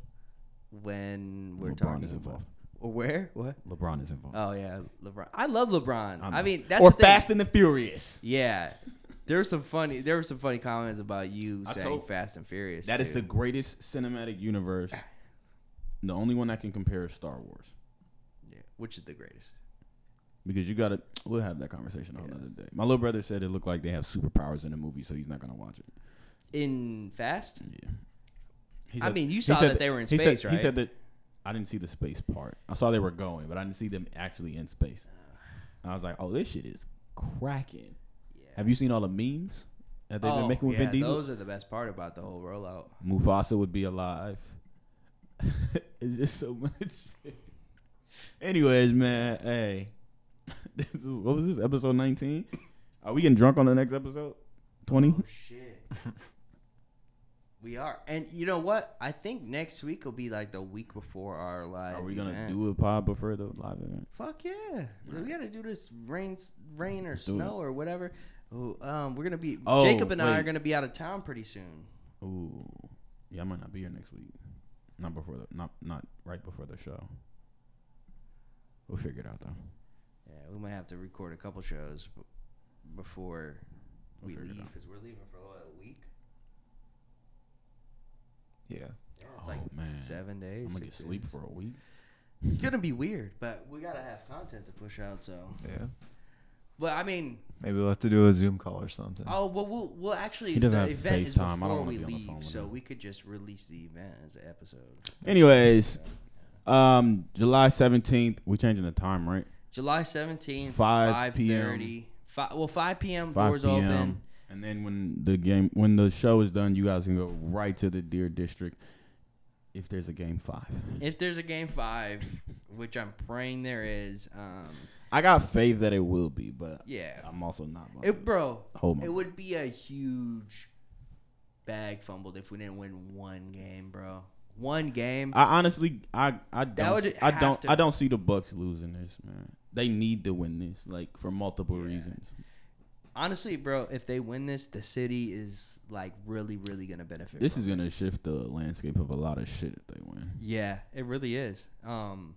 Speaker 2: when we're
Speaker 1: LeBron
Speaker 2: talking
Speaker 1: is
Speaker 2: about-
Speaker 1: involved.
Speaker 2: Or where? What?
Speaker 1: LeBron is involved.
Speaker 2: Oh yeah, LeBron. I love LeBron.
Speaker 1: I
Speaker 2: I, mean, that's
Speaker 1: or
Speaker 2: the thing.
Speaker 1: Fast and the Furious.
Speaker 2: Yeah. There were some funny. There were some funny comments about you
Speaker 1: I
Speaker 2: saying
Speaker 1: told-
Speaker 2: Fast and Furious.
Speaker 1: That is
Speaker 2: too.
Speaker 1: the greatest cinematic universe. The only one that can compare is Star Wars.
Speaker 2: yeah, which is the greatest.
Speaker 1: Because you gotta we'll have that conversation on another day. My little brother said it looked like they have superpowers in the movie, so he's not gonna watch it.
Speaker 2: In Fast,
Speaker 1: Yeah. He
Speaker 2: I mean, you saw
Speaker 1: said
Speaker 2: that they were in space,
Speaker 1: said,
Speaker 2: right?
Speaker 1: He said that I didn't see the space part. I saw they were going, but I didn't see them actually in space. And I was like, oh, this shit is cracking.
Speaker 2: yeah.
Speaker 1: Have you seen all the memes that they've
Speaker 2: oh,
Speaker 1: been making with
Speaker 2: yeah,
Speaker 1: Vin Diesel?
Speaker 2: those are the best part about the whole rollout.
Speaker 1: Mufasa would be alive. it's just so much. shit. Anyways, man, hey, this is what was this episode nineteen? Are we getting drunk on the next episode? Twenty?
Speaker 2: Oh shit. we are, and you know what? I think next week will be like the week before our live.
Speaker 1: Are we gonna
Speaker 2: event.
Speaker 1: do a pod before the live event?
Speaker 2: Fuck yeah! We gotta do this rain, rain or
Speaker 1: do
Speaker 2: snow or whatever. Ooh, um, we're gonna be
Speaker 1: Oh,
Speaker 2: Jacob and I are gonna be out of town pretty soon.
Speaker 1: Ooh, yeah, I might not be here next week. Not before the not not right before the show. We'll figure it out though.
Speaker 2: Yeah, we might have to record a couple shows b- before
Speaker 1: We'll
Speaker 2: we
Speaker 1: figure it
Speaker 2: leave
Speaker 1: out.
Speaker 2: because we're leaving for what, a week.
Speaker 3: Yeah.
Speaker 2: Yeah,
Speaker 1: Oh,
Speaker 2: like
Speaker 1: man.
Speaker 2: seven days.
Speaker 1: I'm gonna get
Speaker 2: six
Speaker 1: sleep
Speaker 2: days.
Speaker 1: for a week.
Speaker 2: It's gonna be weird, but we gotta have content to push out. So,
Speaker 3: Yeah.
Speaker 2: But I mean,
Speaker 3: Maybe we'll have to do a Zoom call or something.
Speaker 2: oh well, we'll we'll actually
Speaker 1: He doesn't
Speaker 2: the
Speaker 1: have
Speaker 2: event is
Speaker 1: FaceTime. I don't
Speaker 2: before
Speaker 1: wanna
Speaker 2: we
Speaker 1: be on the phone
Speaker 2: leave,
Speaker 1: with
Speaker 2: so
Speaker 1: him.
Speaker 2: we could just release the event as an episode.
Speaker 1: Anyways, um, July seventeenth, we're changing the time, right?
Speaker 2: July seventeenth,
Speaker 1: 5
Speaker 2: five
Speaker 1: p.m..
Speaker 2: thirty. Fi- well, five p.m.
Speaker 1: 5
Speaker 2: doors
Speaker 1: p.m.
Speaker 2: open.
Speaker 1: And then when the game, when the show is done, you guys can go right to the Deer District. If there's a game five,
Speaker 2: If there's a game five, which I'm praying there is, um,
Speaker 1: I got faith that it will be, but
Speaker 2: yeah,
Speaker 1: I'm also not.
Speaker 2: it, bro.
Speaker 1: hold
Speaker 2: It would be a huge bag fumbled if we didn't win one game, bro. One game.
Speaker 1: I honestly, I, I don't, I don't,
Speaker 2: to-
Speaker 1: I don't see the Bucks losing this, man. They need to win this, like for multiple reasons.
Speaker 2: Honestly, bro, if they win this, the city is like really, really gonna benefit.
Speaker 1: This is gonna shift the landscape of a lot of shit if they win.
Speaker 2: Yeah, it really is. Um,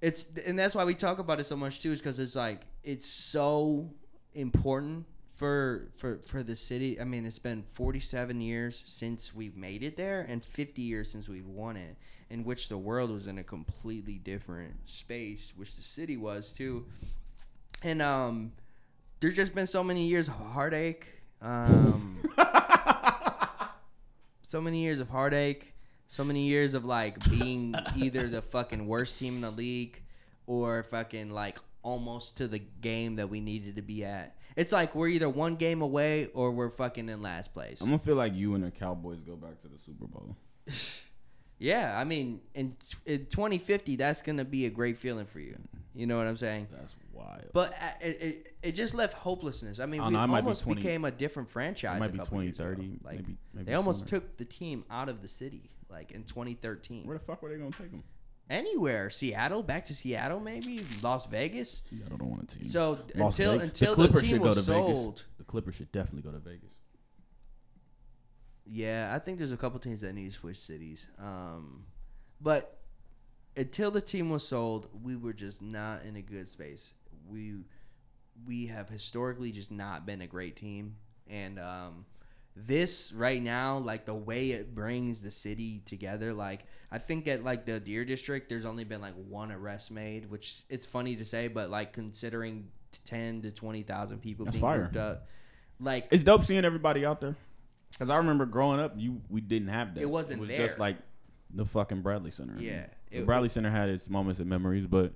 Speaker 2: it's and that's why we talk about it so much too, is because it's like it's so important for for for the city. I mean, it's been 47 years since we've made it there, and 50 years since we've won it. In which the world was in a completely different space, which the city was too. And um, there's just been so many years of heartache. Um, so many years of heartache, so many years of like being either the fucking worst team in the league or fucking like almost to the game that we needed to be at. It's like we're either one game away or we're fucking in last place.
Speaker 1: I'm gonna feel like you and the Cowboys go back to the Super Bowl.
Speaker 2: yeah, I mean, in, in 2050, that's gonna be a great feeling for you. You know what I'm saying?
Speaker 1: That's wild.
Speaker 2: But uh, it, it, it just left hopelessness. I mean,
Speaker 1: I
Speaker 2: we
Speaker 1: know, be
Speaker 2: almost
Speaker 1: 20
Speaker 2: became a different franchise.
Speaker 1: it might be
Speaker 2: couple years
Speaker 1: 2030,
Speaker 2: Like
Speaker 1: maybe, maybe
Speaker 2: they almost
Speaker 1: sooner.
Speaker 2: took the team out of the city, like in 2013.
Speaker 1: Where the fuck were they gonna take them?
Speaker 2: Anywhere, Seattle, back to Seattle, maybe Las Vegas.
Speaker 1: Seattle don't want a team.
Speaker 2: So
Speaker 1: Las
Speaker 2: until
Speaker 1: Vegas-
Speaker 2: until
Speaker 1: the
Speaker 2: the,
Speaker 1: Clippers
Speaker 2: team
Speaker 1: should go
Speaker 2: was
Speaker 1: to Vegas.
Speaker 2: sold,
Speaker 1: The Clippers should definitely go to Vegas.
Speaker 2: yeah, I think there's a couple teams that need to switch cities. Um, but until the team was sold, we were just not in a good space. We we have historically just not been a great team, and um, this right now, like the way it brings the city together, like I think at like the Deer District, there's only been like one arrest made, which it's funny to say, but like considering ten to twenty thousand people
Speaker 1: That's
Speaker 2: being
Speaker 1: fire.
Speaker 2: grouped up, like
Speaker 1: It's dope seeing everybody out there. Cause I remember growing up, you we didn't have that.
Speaker 2: It wasn't
Speaker 1: It was
Speaker 2: there.
Speaker 1: just like the fucking Bradley Center.
Speaker 2: Yeah,
Speaker 1: the
Speaker 2: it-
Speaker 1: Bradley Center had its moments and memories, but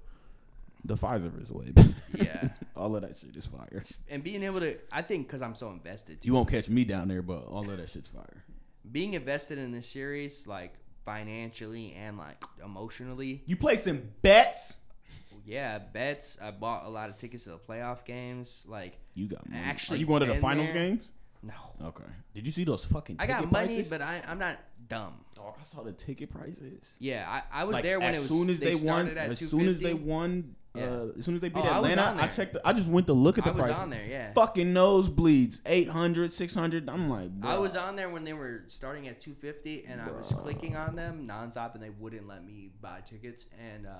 Speaker 1: the Fiserv is way.
Speaker 2: Yeah.
Speaker 1: all of that shit is fire.
Speaker 2: and being able to, I think, because I'm so invested. Too,
Speaker 1: You won't catch me down there, but all of that shit's fire.
Speaker 2: being invested in this series, like financially and like emotionally,
Speaker 1: You play some bets.
Speaker 2: Yeah, bets. I bought a lot of tickets to the playoff games. Like
Speaker 1: You got money.
Speaker 2: Actually
Speaker 1: Are you going to the
Speaker 2: been
Speaker 1: finals
Speaker 2: there.
Speaker 1: games?
Speaker 2: no,
Speaker 1: Okay. Did you see those fucking?
Speaker 2: I got
Speaker 1: ticket
Speaker 2: money,
Speaker 1: prices?
Speaker 2: but I, I'm not dumb.
Speaker 1: Dog, I saw the ticket prices.
Speaker 2: Yeah, I, I was
Speaker 1: Like,
Speaker 2: there when
Speaker 1: as
Speaker 2: it was.
Speaker 1: soon as they, won,
Speaker 2: started at
Speaker 1: as soon as they won,
Speaker 2: Yeah.
Speaker 1: uh, as soon as they beat
Speaker 2: Oh, I
Speaker 1: Atlanta,
Speaker 2: on
Speaker 1: I, checked. The, I just went to look at the
Speaker 2: I was
Speaker 1: prices.
Speaker 2: on there. Yeah,
Speaker 1: Fucking nosebleeds, 800, 600. I'm like,
Speaker 2: I was on there when they were starting at 250, and I was clicking on them nonstop, and they wouldn't let me buy tickets, and uh,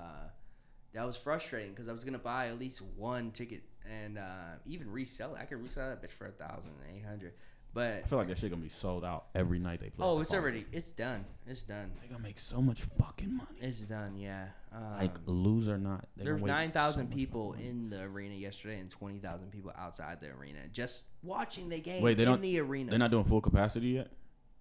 Speaker 2: that was frustrating because I was gonna buy at least one ticket and uh, even resell it. I could resell that bitch for a thousand eight hundred, but
Speaker 1: I feel like that shit gonna be sold out every night they play.
Speaker 2: oh, it's
Speaker 1: finals.
Speaker 2: already it's done. It's done.
Speaker 1: They gonna make so much fucking money.
Speaker 2: It's done. Yeah. Um,
Speaker 1: like lose or not,
Speaker 2: there were nine thousand
Speaker 1: so
Speaker 2: people in the arena yesterday, and twenty thousand people outside the arena just watching the game
Speaker 1: Wait, they
Speaker 2: in
Speaker 1: don't-
Speaker 2: the arena.
Speaker 1: They're not doing full capacity yet.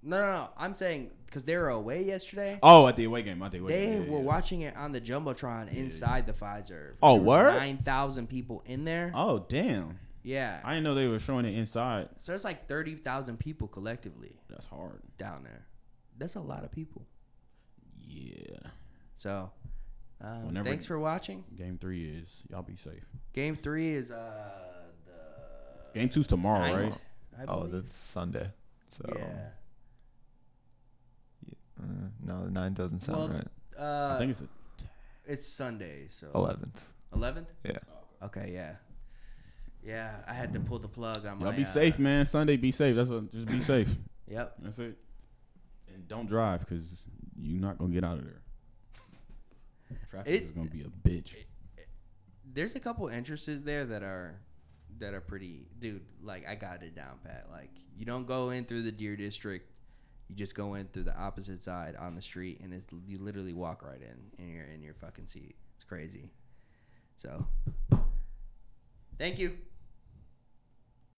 Speaker 2: no, no, no. I'm saying because they were away yesterday.
Speaker 1: Oh, at the away game, at the away
Speaker 2: They
Speaker 1: game. Yeah,
Speaker 2: were
Speaker 1: yeah.
Speaker 2: watching it on the jumbotron inside the Fiserv.
Speaker 1: Oh,
Speaker 2: There were? Nine thousand people in there.
Speaker 1: Oh damn!
Speaker 2: Yeah.
Speaker 1: I didn't know they were showing it inside.
Speaker 2: so there's like thirty thousand people collectively
Speaker 1: That's hard.
Speaker 2: down there. That's a lot of people.
Speaker 1: Yeah.
Speaker 2: So, um,
Speaker 1: Whenever-
Speaker 2: thanks for watching.
Speaker 1: Game three is y'all be safe.
Speaker 2: Game three is uh the
Speaker 1: Game two's tomorrow,
Speaker 2: ninth,
Speaker 1: right?
Speaker 2: I
Speaker 3: Oh, that's Sunday. So
Speaker 2: yeah.
Speaker 3: uh, no, the nine doesn't sound
Speaker 2: Well,
Speaker 3: right.
Speaker 2: Uh,
Speaker 1: I think it's a
Speaker 2: it's Sunday, so
Speaker 3: Eleventh.
Speaker 2: eleventh.
Speaker 3: Yeah.
Speaker 2: Okay, yeah, yeah. I had to pull the plug on my.
Speaker 1: Y'all be
Speaker 2: uh,
Speaker 1: safe, man. Sunday, be safe. That's what. Just be safe.
Speaker 2: Yep.
Speaker 1: That's it. And don't drive because you're not gonna get out of there. Traffic
Speaker 2: It-
Speaker 1: is gonna be a bitch.
Speaker 2: There's a couple entrances there that are that are pretty, dude. Like I got it down pat. Like you don't go in through the Deer District. You just go in through the opposite side on the street, and it's you literally walk right in, and you're in your fucking seat. It's crazy. So, thank you.